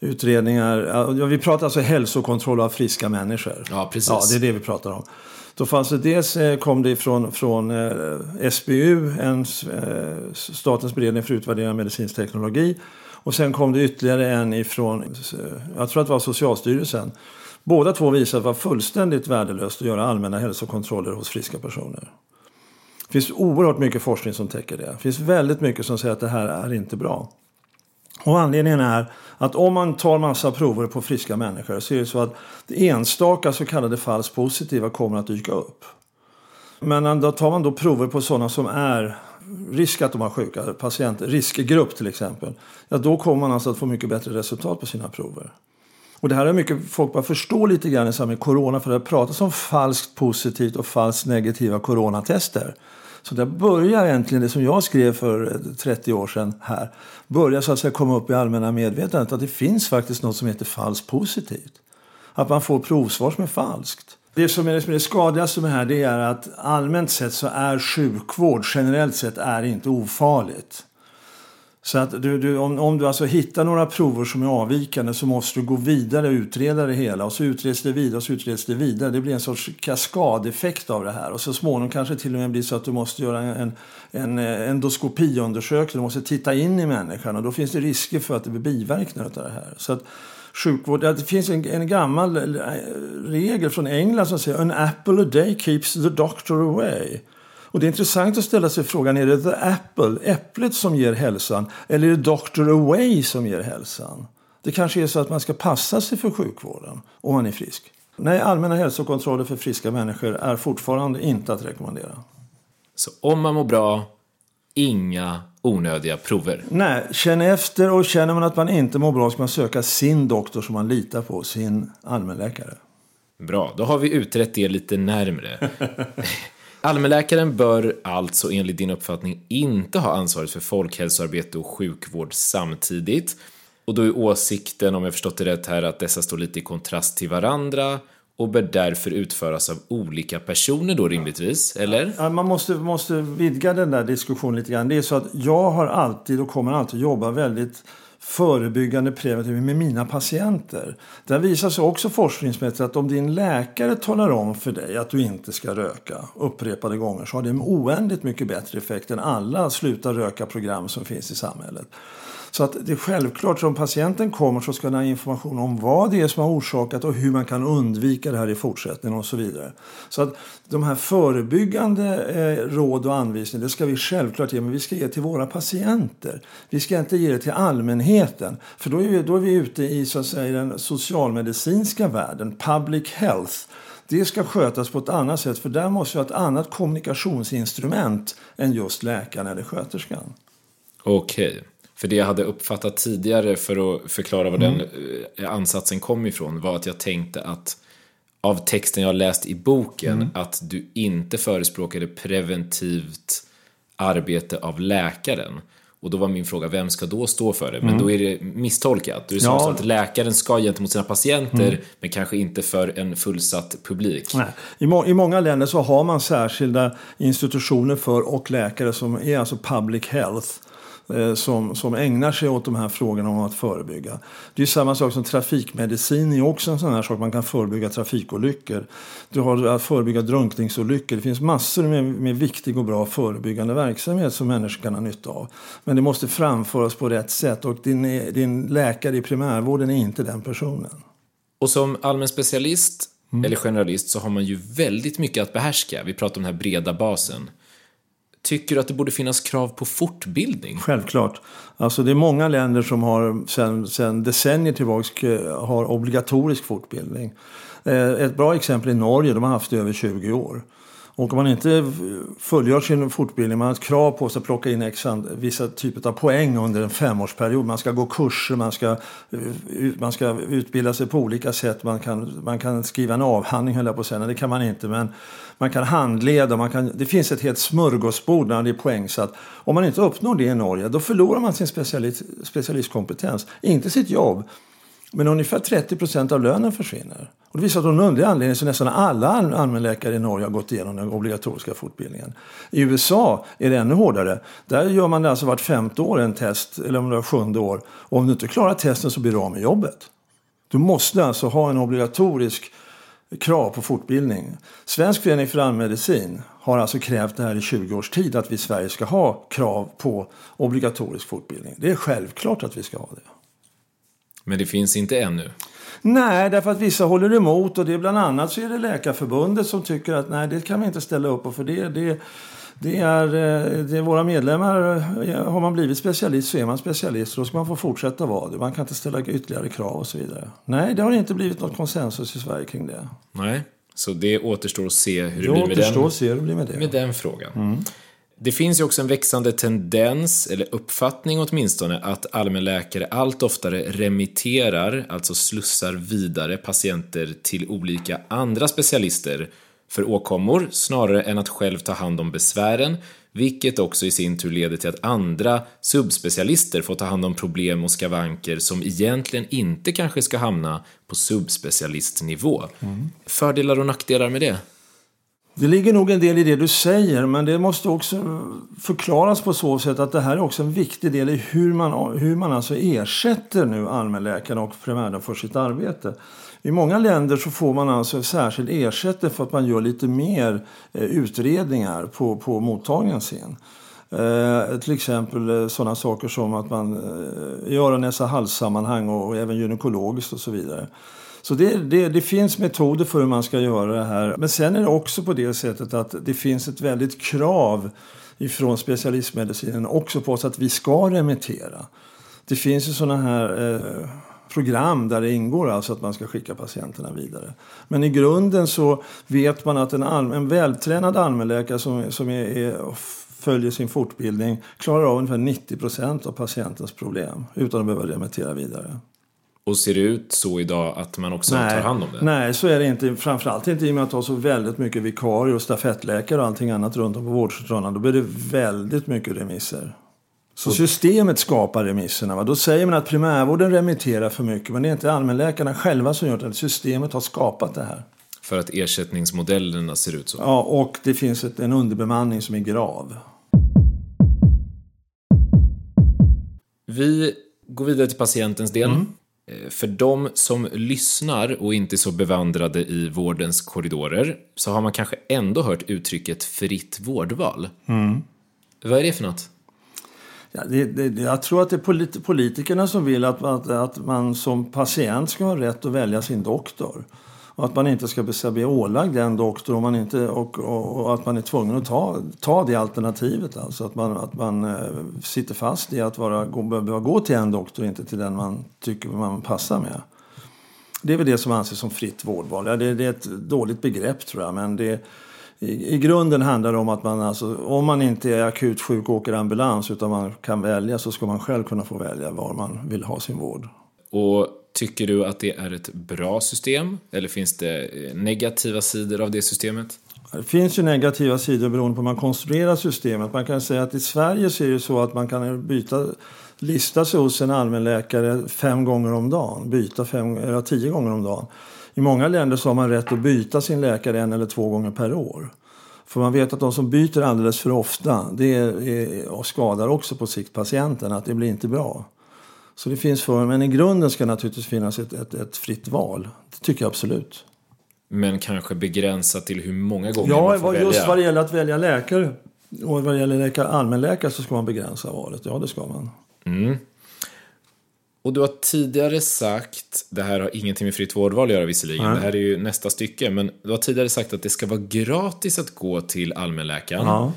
C: utredningar. Vi pratar alltså hälsokontroll av friska människor.
B: Ja, precis.
C: Ja, det är det vi pratar om. Då fanns det dels eh, kom det från, från eh, SBU, en, eh, Statens beredning för utvärdering av medicinsk teknologi. Och sen kom det ytterligare en ifrån, jag tror att det var Socialstyrelsen. Båda två visade att det var fullständigt värdelöst att göra allmänna hälsokontroller hos friska personer. Det finns oerhört mycket forskning som täcker det. Det finns väldigt mycket som säger att det här är inte bra. Och anledningen är att om man tar massa prover på friska människor så är det så att enstaka så kallade falskt positiva kommer att dyka upp. Men då tar man då prover på sådana som är risk att de har sjuka patienter, riskgrupp till exempel. Ja, då kommer man alltså att få mycket bättre resultat på sina prover. Och det här är mycket folk bara förstår lite grann i samband med corona för det pratas om falskt positivt och falskt negativa coronatester. Så där börjar egentligen det som jag skrev för eh, 30 år sedan här, börjar så att säga komma upp i allmänna medvetandet att det finns faktiskt något som heter falskt positivt. Att man får provsvar som är falskt. Det som är det, det skadligaste med det här det är att allmänt sett så är sjukvård generellt sett är inte ofarligt. Så att du, du, om, om du alltså hittar några prover som är avvikande så måste du gå vidare och utreda det hela. Och så utreds det vidare och så utreds det vidare. Det blir en sorts kaskadeffekt av det här. Och så småningom kanske till och med blir så att du måste göra en, en eh, endoskopiundersökning. Du måste titta in i människan och då finns det risker för att det blir biverkningar av det här. Så att sjukvård, det finns en, en gammal eh, regel från England som säger An apple a day keeps the doctor away. Och det är intressant att ställa sig frågan, är det the apple, äpplet som ger hälsan, eller är det doctor away som ger hälsan? Det kanske är så att man ska passa sig för sjukvården om man är frisk. Nej, allmänna hälsokontroller för friska människor är fortfarande inte att rekommendera.
B: Så om man mår bra, inga onödiga prover.
C: Nej, känn efter och känner man att man inte mår bra ska man söka sin doktor som man litar på, sin allmänläkare.
B: Bra, då har vi utrett det lite närmre. Allmänläkaren bör alltså enligt din uppfattning inte ha ansvaret för folkhälsoarbete och sjukvård samtidigt. Och då är åsikten, om jag förstått det rätt här, att dessa står lite i kontrast till varandra och bör därför utföras av olika personer då rimligtvis, eller?
C: Ja, man måste, måste vidga den där diskussionen lite grann. Det är så att jag har alltid och kommer alltid jobba väldigt förebyggande preventivt med mina patienter. Där visar sig också forskningsmässigt att om din läkare talar om för dig att du inte ska röka upprepade gånger så har det en oändligt mycket bättre effekt än alla sluta röka-program som finns i samhället. Så att det är självklart, om patienten kommer så ska den ha information om vad det är som har orsakat och hur man kan undvika det här i fortsättningen och så vidare. Så att de här förebyggande eh, råd och anvisningar, det ska vi självklart ge, men vi ska ge till våra patienter. Vi ska inte ge det till allmänheten, för då är vi, då är vi ute i så att säga, den socialmedicinska världen, public health. Det ska skötas på ett annat sätt, för där måste vi ha ett annat kommunikationsinstrument än just läkaren eller sköterskan.
B: Okej. Okay. För det jag hade uppfattat tidigare för att förklara var mm. den eh, ansatsen kom ifrån var att jag tänkte att av texten jag läst i boken mm. att du inte förespråkade preventivt arbete av läkaren. Och då var min fråga, vem ska då stå för det? Men mm. då är det misstolkat. Då är det ja. att läkaren ska gentemot sina patienter, mm. men kanske inte för en fullsatt publik.
C: Nej. I, må I många länder så har man särskilda institutioner för och läkare som är alltså public health. Eh, som, som ägnar sig åt de här frågorna om att förebygga. Det är samma sak som trafikmedicin är också en sån här sak. Man kan förebygga trafikolyckor. Du har att förebygga drunkningsolyckor. Det finns massor med, med viktig och bra förebyggande verksamhet som människor kan ha nytta av. Men det måste framföras på rätt sätt och din, din läkare i primärvården är inte den personen.
B: Och som allmän specialist mm. eller generalist så har man ju väldigt mycket att behärska. Vi pratar om den här breda basen. Tycker du att det borde finnas krav på fortbildning?
C: Självklart. Alltså det är många länder som har sedan, sen decennier tillbaka eh, har obligatorisk fortbildning. Eh, ett bra exempel är Norge, de har haft det i över 20 år. Och om man inte fullgör sin fortbildning, man har ett krav på sig att plocka in exan, vissa typer av poäng under en femårsperiod. Man ska gå kurser, man ska, eh, man ska utbilda sig på olika sätt. Man kan, man kan skriva en avhandling, höll jag på att säga. Nej, det kan man inte. Men man kan handleda, man kan, det finns ett helt smörgåsbord när det är poängsatt. Om man inte uppnår det i Norge, då förlorar man sin specialist, specialistkompetens. Inte sitt jobb, men ungefär 30 procent av lönen försvinner. Och det visar att av någon underlig anledning så nästan alla allmänläkare i Norge har gått igenom den obligatoriska fortbildningen. I USA är det ännu hårdare. Där gör man det alltså vart femte år en test, eller om det var sjunde år. Och om du inte klarar testen så blir du av med jobbet. Du måste alltså ha en obligatorisk krav på fortbildning. Svensk förening för allmänmedicin har alltså krävt det här i 20 års tid att vi i Sverige ska ha krav på obligatorisk fortbildning. Det är självklart att vi ska ha det.
B: Men det finns inte ännu?
C: Nej, därför att vissa håller emot och det är bland annat så är det Läkarförbundet som tycker att nej, det kan vi inte ställa upp på för det, det, det är, eh, det är våra medlemmar. Har man blivit specialist så är man specialist och då ska man få fortsätta vara det. Man kan inte ställa ytterligare krav och så vidare. Nej, det har inte blivit något konsensus i Sverige kring det.
B: Nej, så det återstår att se hur det, det blir med den,
C: att se hur det blir med, det.
B: med den frågan. Mm. Det finns ju också en växande tendens, eller uppfattning åtminstone, att allmänläkare allt oftare remitterar, alltså slussar vidare patienter till olika andra specialister för åkommor snarare än att själv ta hand om besvären, vilket också i sin tur leder till att andra subspecialister får ta hand om problem och skavanker som egentligen inte kanske ska hamna på subspecialistnivå. Mm. Fördelar och nackdelar med det?
C: Det ligger nog en del i det du säger, men det måste också förklaras på så sätt att det här är också en viktig del i hur man, hur man alltså ersätter nu allmänläkarna och primärvården för sitt arbete. I många länder så får man alltså särskild ersättning för att man gör lite mer eh, utredningar på, på mottagningen sen. Eh, till exempel eh, sådana saker som att man eh, i öron, näsa, halssammanhang och, och även gynekologiskt och så vidare. Så det, det, det, finns metoder för hur man ska göra det här. Men sen är det också på det sättet att det finns ett väldigt krav ifrån specialistmedicinen också på oss att vi ska remittera. Det finns ju sådana här eh, program där det ingår alltså att man ska skicka patienterna vidare. Men i grunden så vet man att en, allm en vältränad allmänläkare som, som är, är, följer sin fortbildning klarar av ungefär 90 procent av patientens problem utan att behöva remittera vidare.
B: Och ser ut så idag att man också
C: nej,
B: tar hand om det?
C: Nej, så är det inte. Framförallt inte i och med att ha så väldigt mycket vikarier och stafettläkare och allting annat runt om på vårdcentralerna. Då blir det väldigt mycket remisser. Så systemet skapar remisserna. Va? Då säger man att primärvården remitterar för mycket. Men det är inte allmänläkarna själva som gör det. Systemet har skapat det här.
B: För att ersättningsmodellerna ser ut så?
C: Ja, och det finns ett, en underbemanning som är grav.
B: Vi gå vidare till patientens del. Eh, För de som lyssnar och inte är så bevandrade i vårdens korridorer så har man kanske ändå hört uttrycket fritt vårdval. Vad är det för något?
C: Ja, det, det, jag tror att det är polit, politikerna som vill att, att, att man som patient ska ha rätt att välja sin doktor. Och att man inte ska bli, ålagd en doktor om man inte, och, och, och att man är tvungen att ta, ta det alternativet. Alltså att man, att man eh, sitter fast i att vara, gå, behöva gå till en doktor inte till den man tycker man passar med. Det är väl det som anses som fritt vårdval. Ja, det, det är ett dåligt begrepp tror jag. Men det, i, I grunden handlar det om att man alltså, om man inte är akut sjuk och åker ambulans utan man kan välja så ska man själv kunna få välja var man vill ha sin vård.
B: Och tycker du att det är ett bra system? Eller finns det eh, negativa sidor av det systemet?
C: Det finns ju negativa sidor beroende på hur man konstruerar systemet. Man kan säga att i Sverige så är det så att man kan byta, lista sig hos en allmänläkare fem gånger om dagen. Byta fem, eller tio gånger om dagen. I många länder så har man rätt att byta sin läkare en eller två gånger per år. För man vet att de som byter alldeles för ofta det är, är, och skadar också på sikt patienten. Att det blir inte bra. Så det finns för, men i grunden ska naturligtvis finnas ett, ett, ett fritt val. Det tycker jag absolut.
B: Men kanske begränsat till hur många gånger
C: Ja,
B: man får välja?
C: just vad det gäller att välja läkare och vad det gäller läkare, allmänläkare så ska man begränsa valet. Ja, det ska man.
B: Och du har tidigare sagt, det här har ingenting med fritt vårdval att göra visserligen,
C: Nej.
B: det här är ju nästa stycke, men du har tidigare sagt att det ska vara gratis att gå till allmänläkaren.
C: Ja.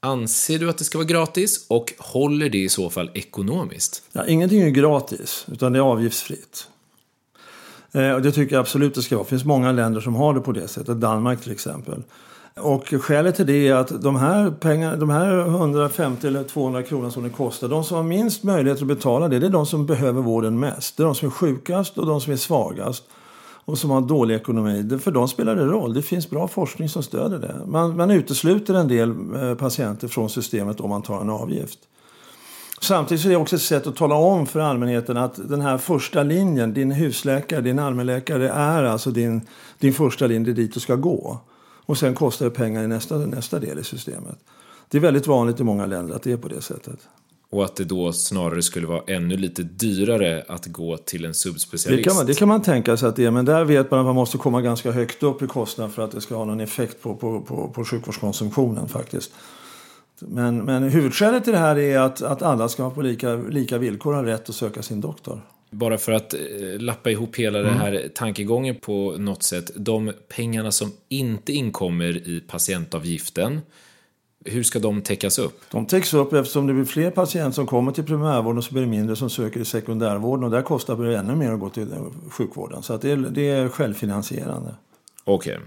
B: Anser du att det ska vara gratis och håller det i så fall ekonomiskt?
C: Ja, ingenting är gratis, utan det är avgiftsfritt. Eh, och det tycker jag absolut det ska vara. Det finns många länder som har det på det sättet. Danmark till exempel. Och skälet till det är att de här, pengar, de här 150 eller 200 kronor som det kostar, de som har minst möjlighet att betala det, det är de som behöver vården mest. Det är de som är sjukast och de som är svagast och som har dålig ekonomi. För dem spelar det roll. Det finns bra forskning som stöder det. Man, man utesluter en del eh, patienter från systemet om man tar en avgift. Samtidigt är det också ett sätt att tala om för allmänheten att den här första linjen, din husläkare, din allmänläkare, är alltså din, din första linje, dit du ska gå. Och sen kostar det pengar i nästa, nästa del i systemet. Det är väldigt vanligt i många länder att det är på det sättet.
B: Och att det då snarare skulle vara ännu lite dyrare att gå till en
C: Det
B: subspecialist?
C: kan, man, det kan man tänka sig att det är, men där vet man att man måste komma ganska högt upp i kostnad för att det ska ha någon effekt på, på, på, på sjukvårdskonsumtionen faktiskt. Men, men huvudskälet till det här är att, att alla ska ha på lika, lika villkor ha rätt att söka sin doktor.
B: Bara för att eh, lappa ihop hela
C: Mm.
B: den här tankegången på något sätt. De pengarna som inte inkommer i patientavgiften, hur ska de täckas upp?
C: De täcks upp eftersom det blir fler patienter som kommer till primärvården och så blir det mindre som söker i sekundärvården och där kostar det ännu mer att gå till sjukvården. Så det, är, det är självfinansierande.
B: Okej.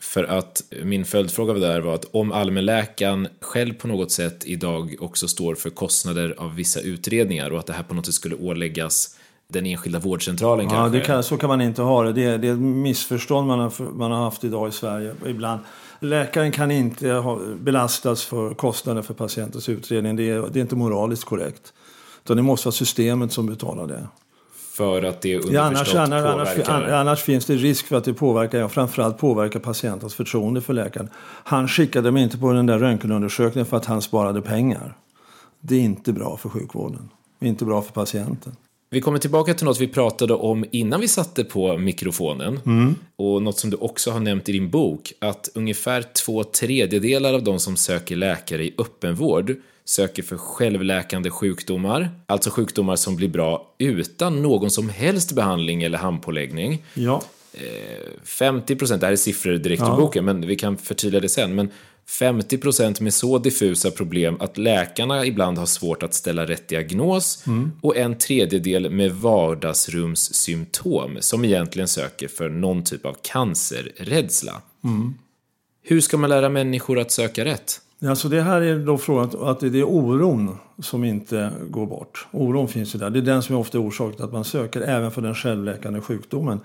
B: För att min följdfråga där var att om allmänläkaren själv på något sätt idag också står för kostnader av vissa utredningar och att det här på något sätt skulle åläggas den enskilda vårdcentralen
C: Ja,
B: kanske?
C: det kan, så kan man inte ha det. Det är, det är ett missförstånd man har, man har haft idag i Sverige. Ibland. Läkaren kan inte ha, belastas för kostnader för patientens utredning. Det är, det är inte moraliskt korrekt. Utan det måste vara systemet som betalar det.
B: För att det
C: Ja,
B: underförstått
C: annars, annars, annars,
B: påverkar...
C: annars finns det risk för att det påverkar, ja, framförallt påverkar patientens förtroende för läkaren. Han skickade mig inte på den där röntgenundersökningen för att han sparade pengar. Det är inte bra för sjukvården. Det är inte bra för patienten.
B: Vi kommer tillbaka till något vi pratade om innan vi satte på mikrofonen.
C: Mm.
B: Och något som du också har nämnt i din bok, att ungefär två tredjedelar av de som söker läkare i öppenvård söker för självläkande sjukdomar, alltså sjukdomar som blir bra utan någon som helst behandling eller handpåläggning.
C: Ja,
B: 50 procent, det här är siffror direkt ur boken, men vi kan förtydliga det sen. Men 50 procent med så diffusa problem att läkarna ibland har svårt att ställa rätt diagnos och en tredjedel med vardagsrumssymptom som egentligen söker för någon typ av cancerrädsla. Hur ska man lära människor att söka rätt?
C: Alltså det här är då frågan att- att det är oron som inte går bort. Oron finns ju där. Det är den som är ofta orsaken att man söker även för den självläkande sjukdomen.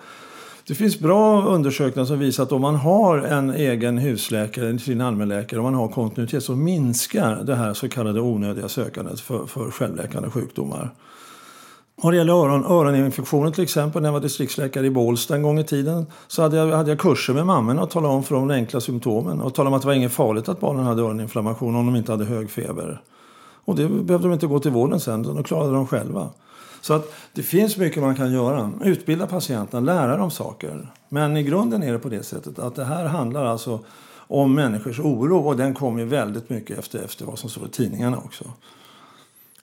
C: Det finns bra undersökningar som visar att om man har en egen husläkare, sin allmänläkare, om man har kontinuitet så minskar det här så kallade onödiga sökandet för, för självläkande sjukdomar. Vad det gäller öron, öroninfektioner till exempel, när jag var distriktsläkare i Bålsta en gång i tiden så hade jag, hade jag kurser med mammorna och talade om för dem de enkla symptomen och talade om att det var inget farligt att barnen hade öroninflammation om de inte hade hög feber. Och det behövde de inte gå till vården sen, utan de klarade de själva. Så att det finns mycket man kan göra. Utbilda patienterna, lära dem saker. Men i grunden är det på det sättet att det här handlar alltså om människors oro och den kommer ju väldigt mycket efter, efter vad som står i tidningarna också.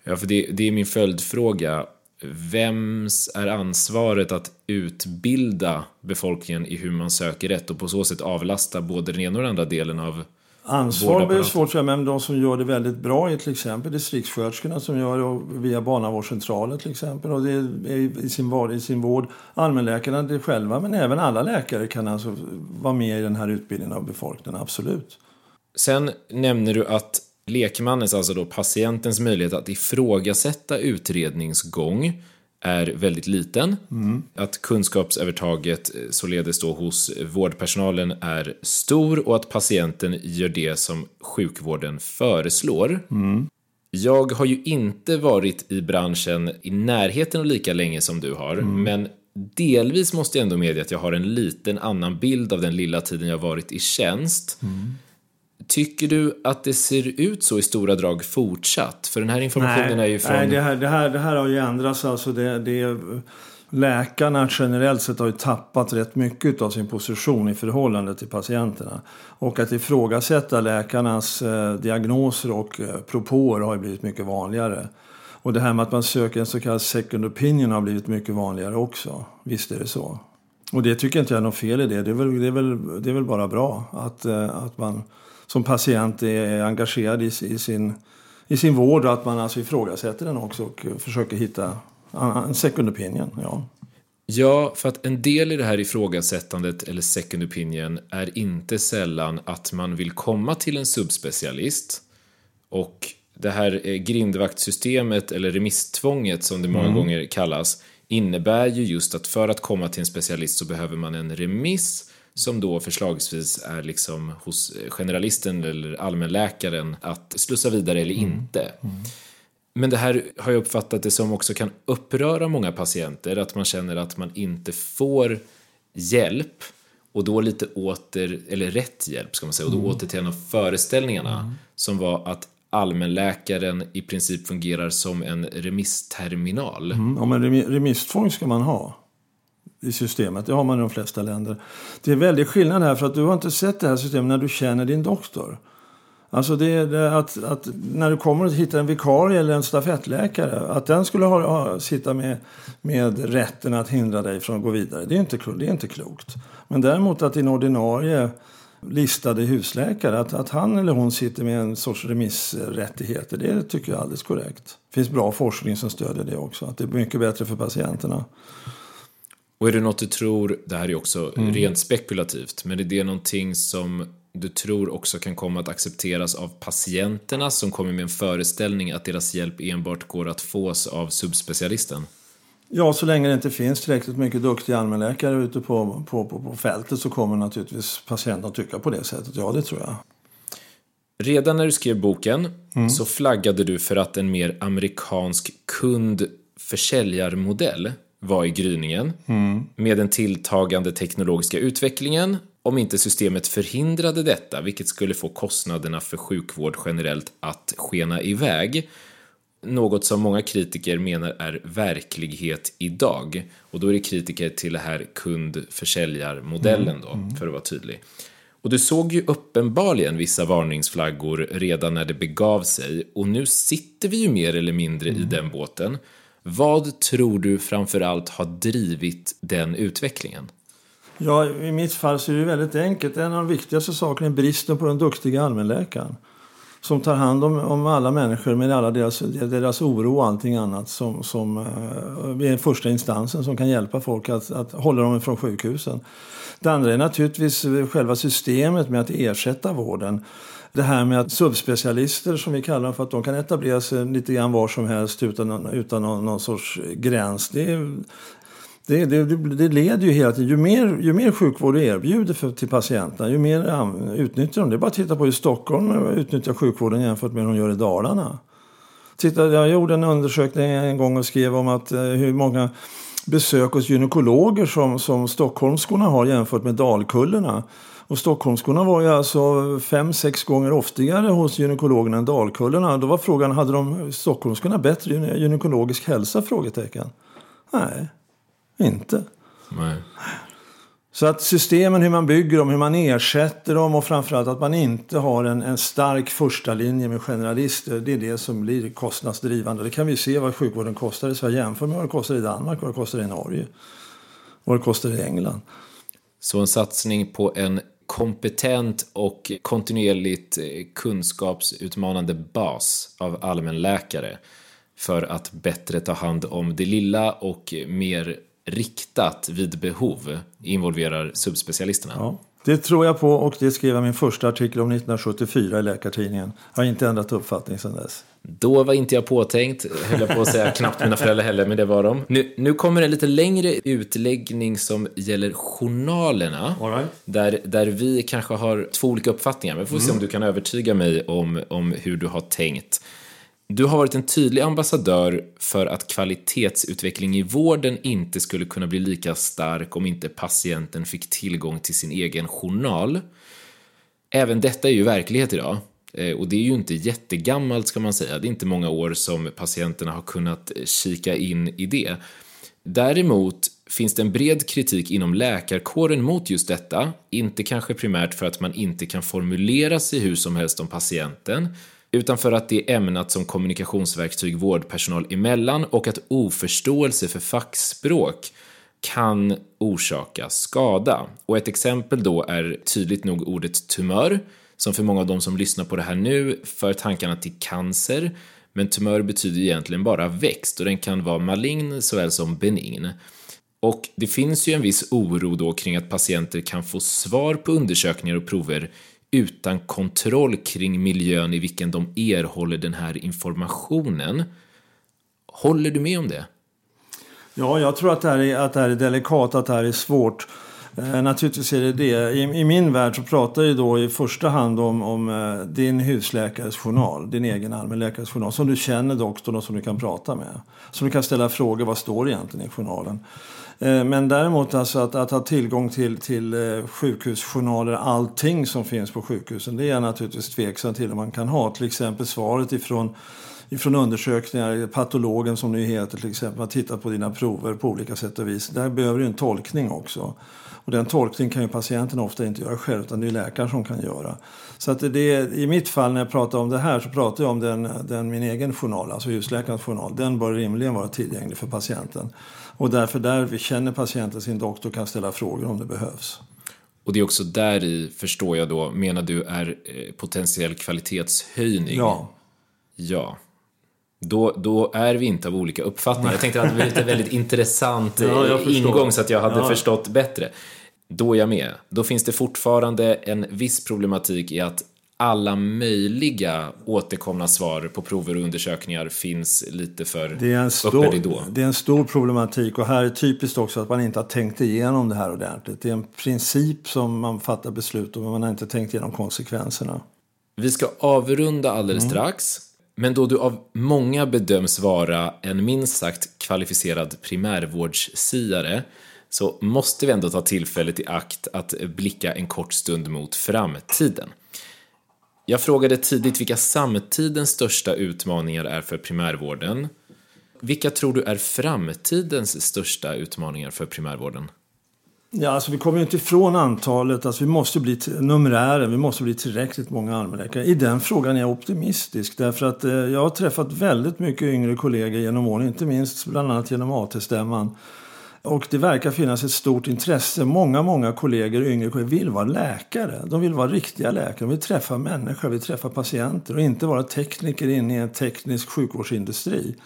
B: Ja, för det, det är min följdfråga. Vems är ansvaret att utbilda befolkningen i hur man söker rätt och på så sätt avlasta både den ena och den andra delen av
C: Ansvar blir svårt men de som gör det väldigt bra är till exempel distriktssköterskorna som gör det via barnavårdscentraler till exempel. Och det är i sin, vård, i sin vård. Allmänläkarna det själva, men även alla läkare kan alltså vara med i den här utbildningen av befolkningen, absolut.
B: Sen nämner du att lekmannens, alltså då patientens möjlighet att ifrågasätta utredningsgång är väldigt liten. Mm. Att kunskapsövertaget eh, således då hos vårdpersonalen är stor och att patienten gör det som sjukvården föreslår. Mm. Jag har ju inte varit i branschen i närheten av lika länge som du har, mm. men delvis måste jag ändå medge att jag har en liten annan bild av den lilla tiden jag varit i tjänst. Mm. Tycker du att det ser ut så i stora drag fortsatt? För den här informationen
C: nej,
B: är ju från...
C: Nej, det här, det här, det här har ju ändrats. Alltså det, det, läkarna generellt sett har ju tappat rätt mycket av sin position i förhållande till patienterna. Och att ifrågasätta läkarnas eh, diagnoser och eh, propåer har ju blivit mycket vanligare. Och det här med att man söker en så kallad second opinion har blivit mycket vanligare också. Visst är det så. Och det tycker inte jag är något fel i det. Det är väl, det är väl, det är väl bara bra att, eh, att man som patient är engagerad i, i, sin, i sin vård och att man alltså ifrågasätter den också och försöker hitta en second opinion. Ja.
B: Ja, för att en del i det här ifrågasättandet eller second opinion är inte sällan att man vill komma till en subspecialist och det här grindvaktsystemet eller remisstvånget som det många mm. gånger kallas innebär ju just att för att komma till en specialist så behöver man en remiss som då förslagsvis är liksom hos generalisten eller allmänläkaren att slussa vidare eller mm. inte. Mm. Men det här har jag uppfattat det som också kan uppröra många patienter, att man känner att man inte får hjälp och då lite åter, eller rätt hjälp ska man säga, och då mm. åter till en av föreställningarna mm. som var att allmänläkaren i princip fungerar som en remissterminal.
C: Mm, ja, men remisstvång ska man ha i systemet. Det har man i de flesta länder. Det är väldigt skillnad här för att du har inte sett det här systemet när du känner din doktor. Alltså det är att, att när du kommer och hittar en vikarie eller en stafettläkare att den skulle ha, ha, sitta med, med rätten att hindra dig från att gå vidare. Det är, inte, det är inte klokt. Men däremot att din ordinarie listade husläkare att, att han eller hon sitter med en sorts remissrättigheter det tycker jag är alldeles korrekt. Det finns bra forskning som stödjer det också. Att det är mycket bättre för patienterna.
B: Och är det något du tror, det här är också mm. rent spekulativt, men är det någonting som du tror också kan komma att accepteras av patienterna som kommer med en föreställning att deras hjälp enbart går att fås av subspecialisten?
C: Ja, så länge det inte finns tillräckligt mycket duktiga allmänläkare ute på, på, på, på fältet så kommer naturligtvis patienten att tycka på det sättet. Ja, det tror jag.
B: Redan när du skrev boken mm. så flaggade du för att en mer amerikansk kundförsäljarmodell var i gryningen. Mm. Med den tilltagande teknologiska utvecklingen, om inte systemet förhindrade detta, vilket skulle få kostnaderna för sjukvård generellt att skena iväg. Något som många kritiker menar är verklighet idag. Och då är det kritiker till det här kund-försäljarmodellen då, mm. för att vara tydlig. Och du såg ju uppenbarligen vissa varningsflaggor redan när det begav sig och nu sitter vi ju mer eller mindre mm. i den båten. Vad tror du framförallt har drivit den utvecklingen?
C: Ja, I mitt fall så är det väldigt enkelt. En av de viktigaste sakerna är bristen på den duktiga allmänläkaren. Som tar hand om, om alla människor med alla deras, deras oro och allting annat som, som eh, är första instansen som kan hjälpa folk att, att hålla dem från sjukhusen. Det andra är naturligtvis själva systemet med att ersätta vården det här med att subspecialister som vi kallar dem för att de kan etablera sig lite grann var som helst utan, utan någon, någon sorts gräns. Det, det, det, det, leder ju hela tiden, ju mer, ju mer sjukvård du erbjuder för, till patienterna, ju mer utnyttjar de. Det är bara att titta på hur Stockholm utnyttjar sjukvården jämfört med hur de gör i Dalarna. Titta, jag gjorde en undersökning en gång och skrev om att eh, hur många besök hos gynekologer som, som stockholmskorna har jämfört med dalkullerna. Och Stockholmsskorna var ju alltså fem, sex gånger oftigare hos gynekologerna än Dalkullorna. Då var frågan, hade de Stockholmsskorna bättre gynekologisk hälsa? Frågetecken. Nej, inte.
B: Nej.
C: Så att systemen, hur man bygger dem, hur man ersätter dem och framförallt att man inte har en, en stark första linje med generalister. Det är det som blir kostnadsdrivande. Det kan vi se vad sjukvården kostar i Sverige. Jämför med vad det kostar i Danmark, vad det kostar i Norge, vad det kostar i England.
B: Så en satsning på en kompetent och kontinuerligt eh, kunskapsutmanande bas av allmänläkare för att bättre ta hand om det lilla och mer riktat vid behov involverar subspecialisterna.
C: Ja, det tror jag på och det skrev jag min första artikel om 1974 i Läkartidningen. Jag har inte ändrat uppfattning sedan dess.
B: Då var inte jag påtänkt, höll jag på att säga, knappt mina föräldrar heller, men det var de. Nu, nu kommer en lite längre utläggning som gäller journalerna.
C: Right.
B: där, där vi kanske har två olika uppfattningar, men vi får se om du kan övertyga mig om, om hur du har tänkt. Du har varit en tydlig ambassadör för att kvalitetsutveckling i vården inte skulle kunna bli lika stark om inte patienten fick tillgång till sin egen journal. Även detta är ju verklighet idag. Eh, och det är ju inte jättegammalt ska man säga. Det är inte många år som patienterna har kunnat eh, kika in i det. Däremot finns det en bred kritik inom läkarkåren mot just detta. Inte kanske primärt för att man inte kan formulera sig hur som helst om patienten, utan för att det är ämnat som kommunikationsverktyg vårdpersonal emellan och att oförståelse för fackspråk kan orsaka skada. Och ett exempel då är tydligt nog ordet tumör, som för många av de som lyssnar på det här nu för tankarna till cancer, men tumör betyder egentligen bara växt och den kan vara malign såväl som benign. Och det finns ju en viss oro då kring att patienter kan få svar på undersökningar och prover utan kontroll kring miljön i vilken de erhåller den här informationen. Håller du med om det?
C: Ja, jag tror att det här är, att det här är delikat, att det här är svårt. Eh, naturligtvis är det det. I, I min värld så pratar jag då i första hand om, om eh, din husläkares journal, din egen allmänläkares journal, som du känner doktorn och som du kan prata med. Som du kan ställa frågor, vad står det egentligen i journalen? Eh, men däremot alltså att, att ha tillgång till, till eh, sjukhusjournaler, allting som finns på sjukhusen, det är jag naturligtvis tveksam till om man kan ha. Till exempel svaret ifrån ifrån undersökningar, patologen som nu heter till exempel, har tittat på dina prover på olika sätt och vis. Där behöver du en tolkning också. Och den tolkningen kan ju patienten ofta inte göra själv, utan det är läkaren som kan göra. Så att det, I mitt fall när jag pratar om det här så pratar jag om den, den, min egen journal, alltså husläkarens journal. Den bör rimligen vara tillgänglig för patienten. Och därför där vi känner patienten sin doktor kan ställa frågor om det behövs.
B: Och det är också där i, förstår jag då, menar du är eh, potentiell kvalitetshöjning?
C: Ja.
B: Ja. Då, då är vi inte av olika uppfattningar. Jag tänkte att det var lite väldigt intressant
C: Ja,
B: eh, ingång så att jag hade
C: Ja.
B: förstått bättre. Då är jag med. Då finns det fortfarande en viss problematik i att alla möjliga återkomna svar på prover och undersökningar finns lite för
C: Det är, en
B: öppen
C: stor,
B: ridå.
C: det är en stor problematik och här är typiskt också att man inte har tänkt igenom det här ordentligt. Det är en princip som man fattar beslut om men man har inte tänkt igenom konsekvenserna.
B: Vi ska avrunda alldeles
C: Mm.
B: strax. Men då du av många bedöms vara en minst sagt kvalificerad primärvårdssiare så måste vi ändå ta tillfället i akt att blicka en kort stund mot framtiden. Jag frågade tidigt vilka samtidens största utmaningar är för primärvården. Vilka tror du är framtidens största utmaningar för primärvården?
C: Ja, alltså vi kommer ju inte ifrån antalet. Alltså vi måste bli numerären, vi måste bli tillräckligt många allmänläkare. I den frågan är jag optimistisk. Därför att eh, jag har träffat väldigt mycket yngre kollegor genom åren. Inte minst bland annat genom AT-stämman. Och det verkar finnas ett stort intresse. Många, många kollegor, yngre kollegor vill vara läkare. De vill vara riktiga läkare. De vill träffa människor, vill träffa patienter och inte vara tekniker inne i en teknisk sjukvårdsindustri.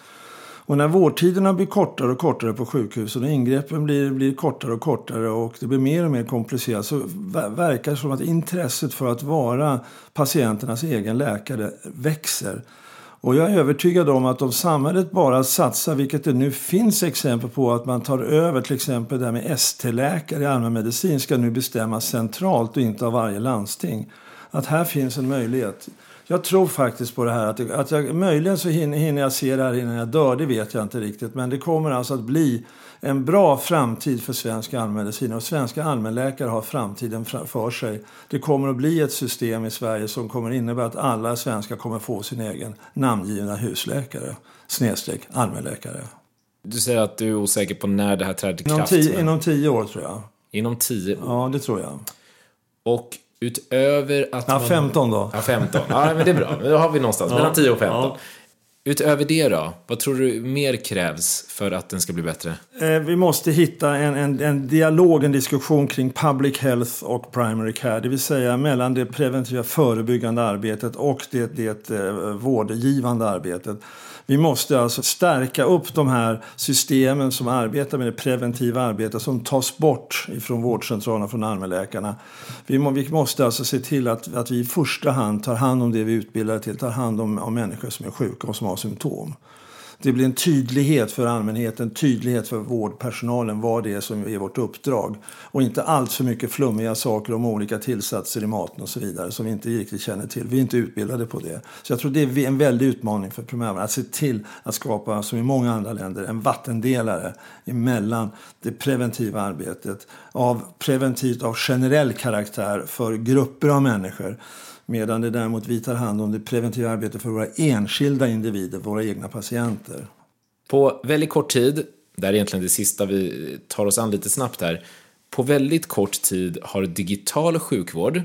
C: Och när vårdtiderna blir kortare och kortare på sjukhusen och ingreppen blir, blir kortare och kortare och det blir mer och mer komplicerat så verkar det som att intresset för att vara patienternas egen läkare växer. Och jag är övertygad om att om samhället bara satsar, vilket det nu finns exempel på, att man tar över till exempel det här med ST-läkare i allmänmedicin ska nu bestämmas centralt och inte av varje landsting. Att här finns en möjlighet. Jag tror faktiskt på det här. Att, att jag, möjligen så hinner, hinner jag se det här innan jag dör, det vet jag inte riktigt. Men det kommer alltså att bli en bra framtid för svensk allmänmedicin. Och svenska allmänläkare har framtiden för sig. Det kommer att bli ett system i Sverige som kommer att innebära att alla svenskar kommer få sin egen namngivna husläkare. Snedstreck allmänläkare.
B: Du säger att du är osäker på när det här träder i
C: Inom
B: kraft.
C: tio,
B: men-
C: inom tio år tror jag.
B: Inom tio år.
C: Ja, det tror jag.
B: Och utöver att
C: Ja,
B: man...
C: 15 då.
B: Ja, 15. Ja, men det är bra. Då har vi någonstans mellan 10 och 15.
C: ja.
B: Utöver det då? Vad tror du mer krävs för att den ska bli bättre?
C: Eh, Vi måste hitta en, en, en dialog, en diskussion kring public health och primary care. Det vill säga mellan det preventiva förebyggande arbetet och det, det eh, vårdgivande arbetet. Vi måste alltså stärka upp de här systemen som arbetar med det preventiva arbetet som tas bort från vårdcentralerna från allmänläkarna. Vi, må, vi måste alltså se till att, att vi i första hand tar hand om det vi utbildar till, tar hand om, om människor som är sjuka och som har symptom. Det blir en tydlighet för allmänheten, tydlighet för vårdpersonalen vad det är som är vårt uppdrag. Och inte allt för mycket flummiga saker om olika tillsatser i maten och så vidare som vi inte riktigt känner till. Vi är inte utbildade på det. Så jag tror det är en väldig utmaning för primärvården att se till att skapa, som i många andra länder, en vattendelare emellan det preventiva arbetet av preventivt av generell karaktär för grupper av människor Medan det däremot vi tar hand om det preventiva arbetet för våra enskilda individer, våra egna patienter.
B: På väldigt kort tid, det här är egentligen det sista vi tar oss an lite snabbt här. På väldigt kort tid har digital sjukvård,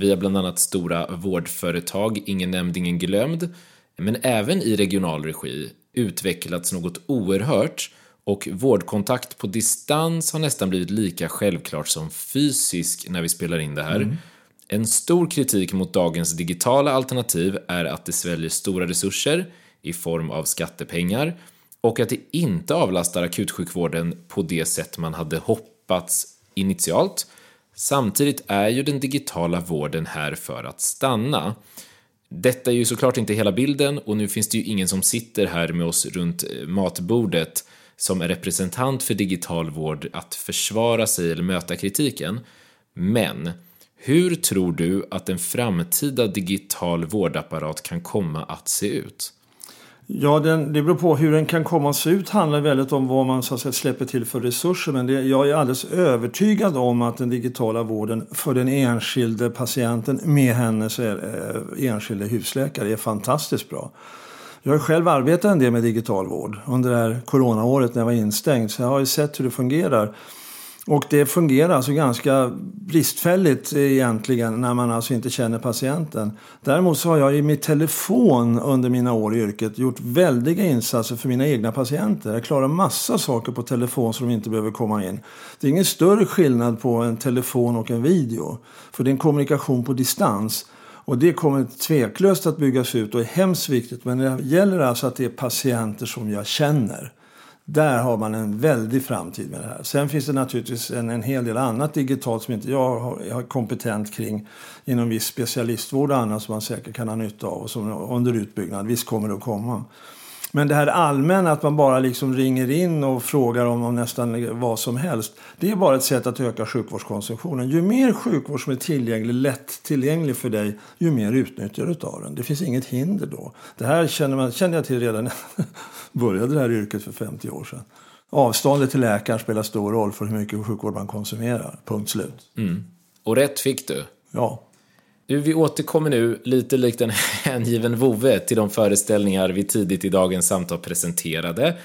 B: via bland annat stora vårdföretag, ingen nämnd, ingen glömd, men även i regional regi, utvecklats något oerhört och vårdkontakt på distans har nästan blivit lika självklart som fysisk när vi spelar in det här. En stor kritik mot dagens digitala alternativ är att det sväljer stora resurser i form av skattepengar och att det inte avlastar akutsjukvården på det sätt man hade hoppats initialt. Samtidigt är ju den digitala vården här för att stanna. Detta är ju såklart inte hela bilden och nu finns det ju ingen som sitter här med oss runt eh, matbordet som är representant för digital vård att försvara sig eller möta kritiken. Men hur tror du att en framtida digital vårdapparat kan komma att se ut?
C: Ja, den, det beror på hur den kan komma att se ut handlar väldigt om vad man så att säga, släpper till för resurser. Men det, jag är alldeles övertygad om att den digitala vården för den enskilde patienten med hennes eh, enskilde husläkare är fantastiskt bra. Jag har själv arbetat en del med digital vård under det här coronaåret när jag var instängd. Så jag har ju sett hur det fungerar. Och det fungerar alltså ganska bristfälligt egentligen när man alltså inte känner patienten. Däremot så har jag i min telefon under mina år i yrket gjort väldiga insatser för mina egna patienter. Jag klarar massa saker på telefon så de inte behöver komma in. Det är ingen större skillnad på en telefon och en video. För det är en kommunikation på distans. Och det kommer tveklöst att byggas ut och är hemskt viktigt. Men det gäller alltså att det är patienter som jag känner. Där har man en väldig framtid med det här. Sen finns det naturligtvis en, en hel del annat digitalt som inte jag har, jag har kompetent kring inom viss specialistvård och annat som man säkert kan ha nytta av och som är under utbyggnad. Visst kommer det att komma. Men det här allmänna att man bara liksom ringer in och frågar om, om nästan vad som helst. Det är bara ett sätt att öka sjukvårdskonsumtionen. Ju mer sjukvård som är tillgänglig, lätt tillgänglig för dig, ju mer utnyttjar du av den. Det finns inget hinder då. Det här känner, man, kände jag till redan när jag började det här yrket för 50 år sedan. Avståndet till läkaren spelar stor roll för hur mycket sjukvård man konsumerar. Punkt slut.
B: Och rätt fick du.
C: Ja.
B: Vi återkommer nu, lite likt en hängiven vovve, till de föreställningar vi tidigt i dagens samtal presenterade.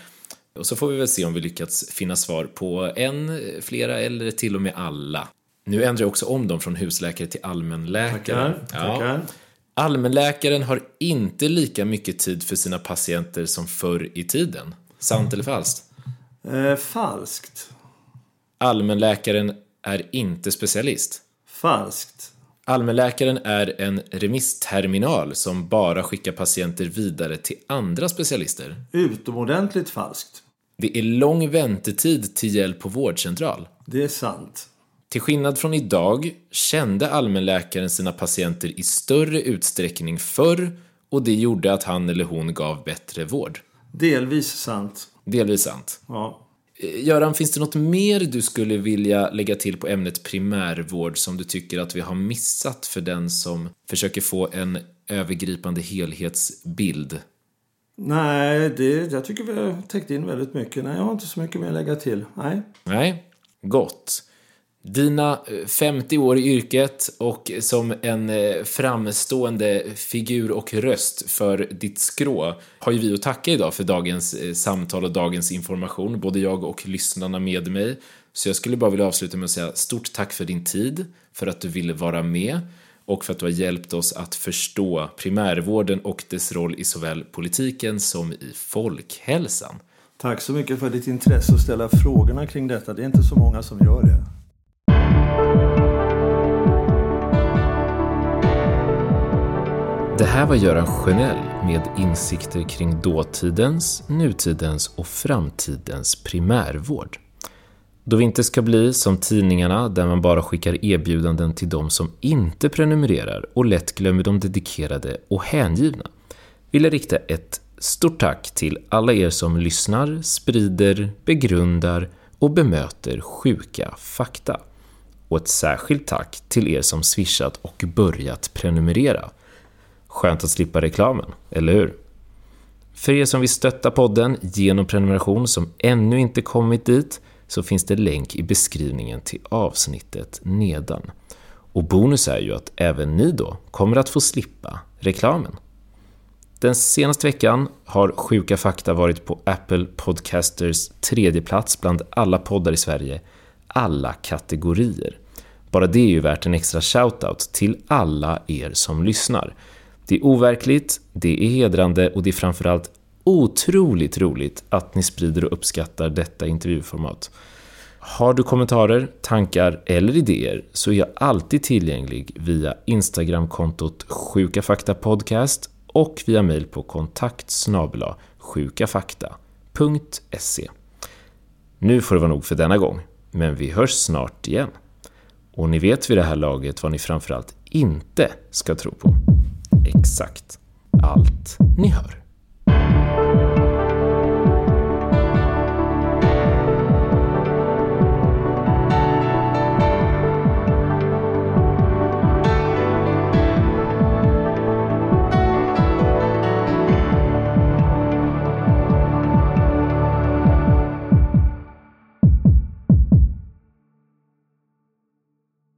B: Och så får vi väl se om vi lyckats finna svar på en, flera eller till och med alla. Nu ändrar jag också om dem från husläkare till allmänläkare.
C: Tackar. Tackar.
B: Allmänläkaren har inte lika mycket tid för sina patienter som förr i tiden. Sant eller falskt?
C: Eh, falskt.
B: Allmänläkaren är inte specialist.
C: Falskt.
B: Allmänläkaren är en remissterminal som bara skickar patienter vidare till andra specialister.
C: Utomordentligt falskt.
B: Det är lång väntetid till hjälp på vårdcentral.
C: Det är sant.
B: Till skillnad från idag kände allmänläkaren sina patienter i större utsträckning förr och det gjorde att han eller hon gav bättre vård.
C: Delvis sant.
B: Delvis sant.
C: Ja.
B: Göran, finns det något mer du skulle vilja lägga till på ämnet primärvård som du tycker att vi har missat för den som försöker få en övergripande helhetsbild?
C: Nej, det, jag tycker vi har täckt in väldigt mycket. Nej, jag har inte så mycket mer att lägga till. Nej.
B: Nej, gott. Dina eh, 50 år i yrket och som en eh, framstående figur och röst för ditt skrå har ju vi att tacka idag för dagens eh, samtal och dagens information, både jag och lyssnarna med mig. Så jag skulle bara vilja avsluta med att säga stort tack för din tid, för att du ville vara med och för att du har hjälpt oss att förstå primärvården och dess roll i såväl politiken som i folkhälsan.
C: Tack så mycket för ditt intresse att ställa frågorna kring detta. Det är inte så många som gör det.
B: Det här var Göran Sjönell med insikter kring dåtidens, nutidens och framtidens primärvård. Då vi inte ska bli som tidningarna där man bara skickar erbjudanden till de som inte prenumererar och lätt glömmer de dedikerade och hängivna vill jag rikta ett stort tack till alla er som lyssnar, sprider, begrundar och bemöter sjuka fakta. Och ett särskilt tack till er som swishat och börjat prenumerera. Skönt att slippa reklamen, eller hur? För er som vill stötta podden genom prenumeration som ännu inte kommit dit så finns det länk i beskrivningen till avsnittet nedan. Och bonus är ju att även ni då kommer att få slippa reklamen. Den senaste veckan har Sjuka Fakta varit på Apple Podcasters tredje plats bland alla poddar i Sverige, alla kategorier. Bara det är ju värt en extra shoutout till alla er som lyssnar. Det är overkligt, det är hedrande och det är framförallt otroligt roligt att ni sprider och uppskattar detta intervjuformat. Har du kommentarer, tankar eller idéer så är jag alltid tillgänglig via Instagramkontot sjukafaktapodcast och via mejl på kontakt sjukafakta.se. Nu får det vara nog för denna gång, men vi hörs snart igen. Och ni vet vid det här laget vad ni framförallt inte ska tro på. Exakt allt ni hör.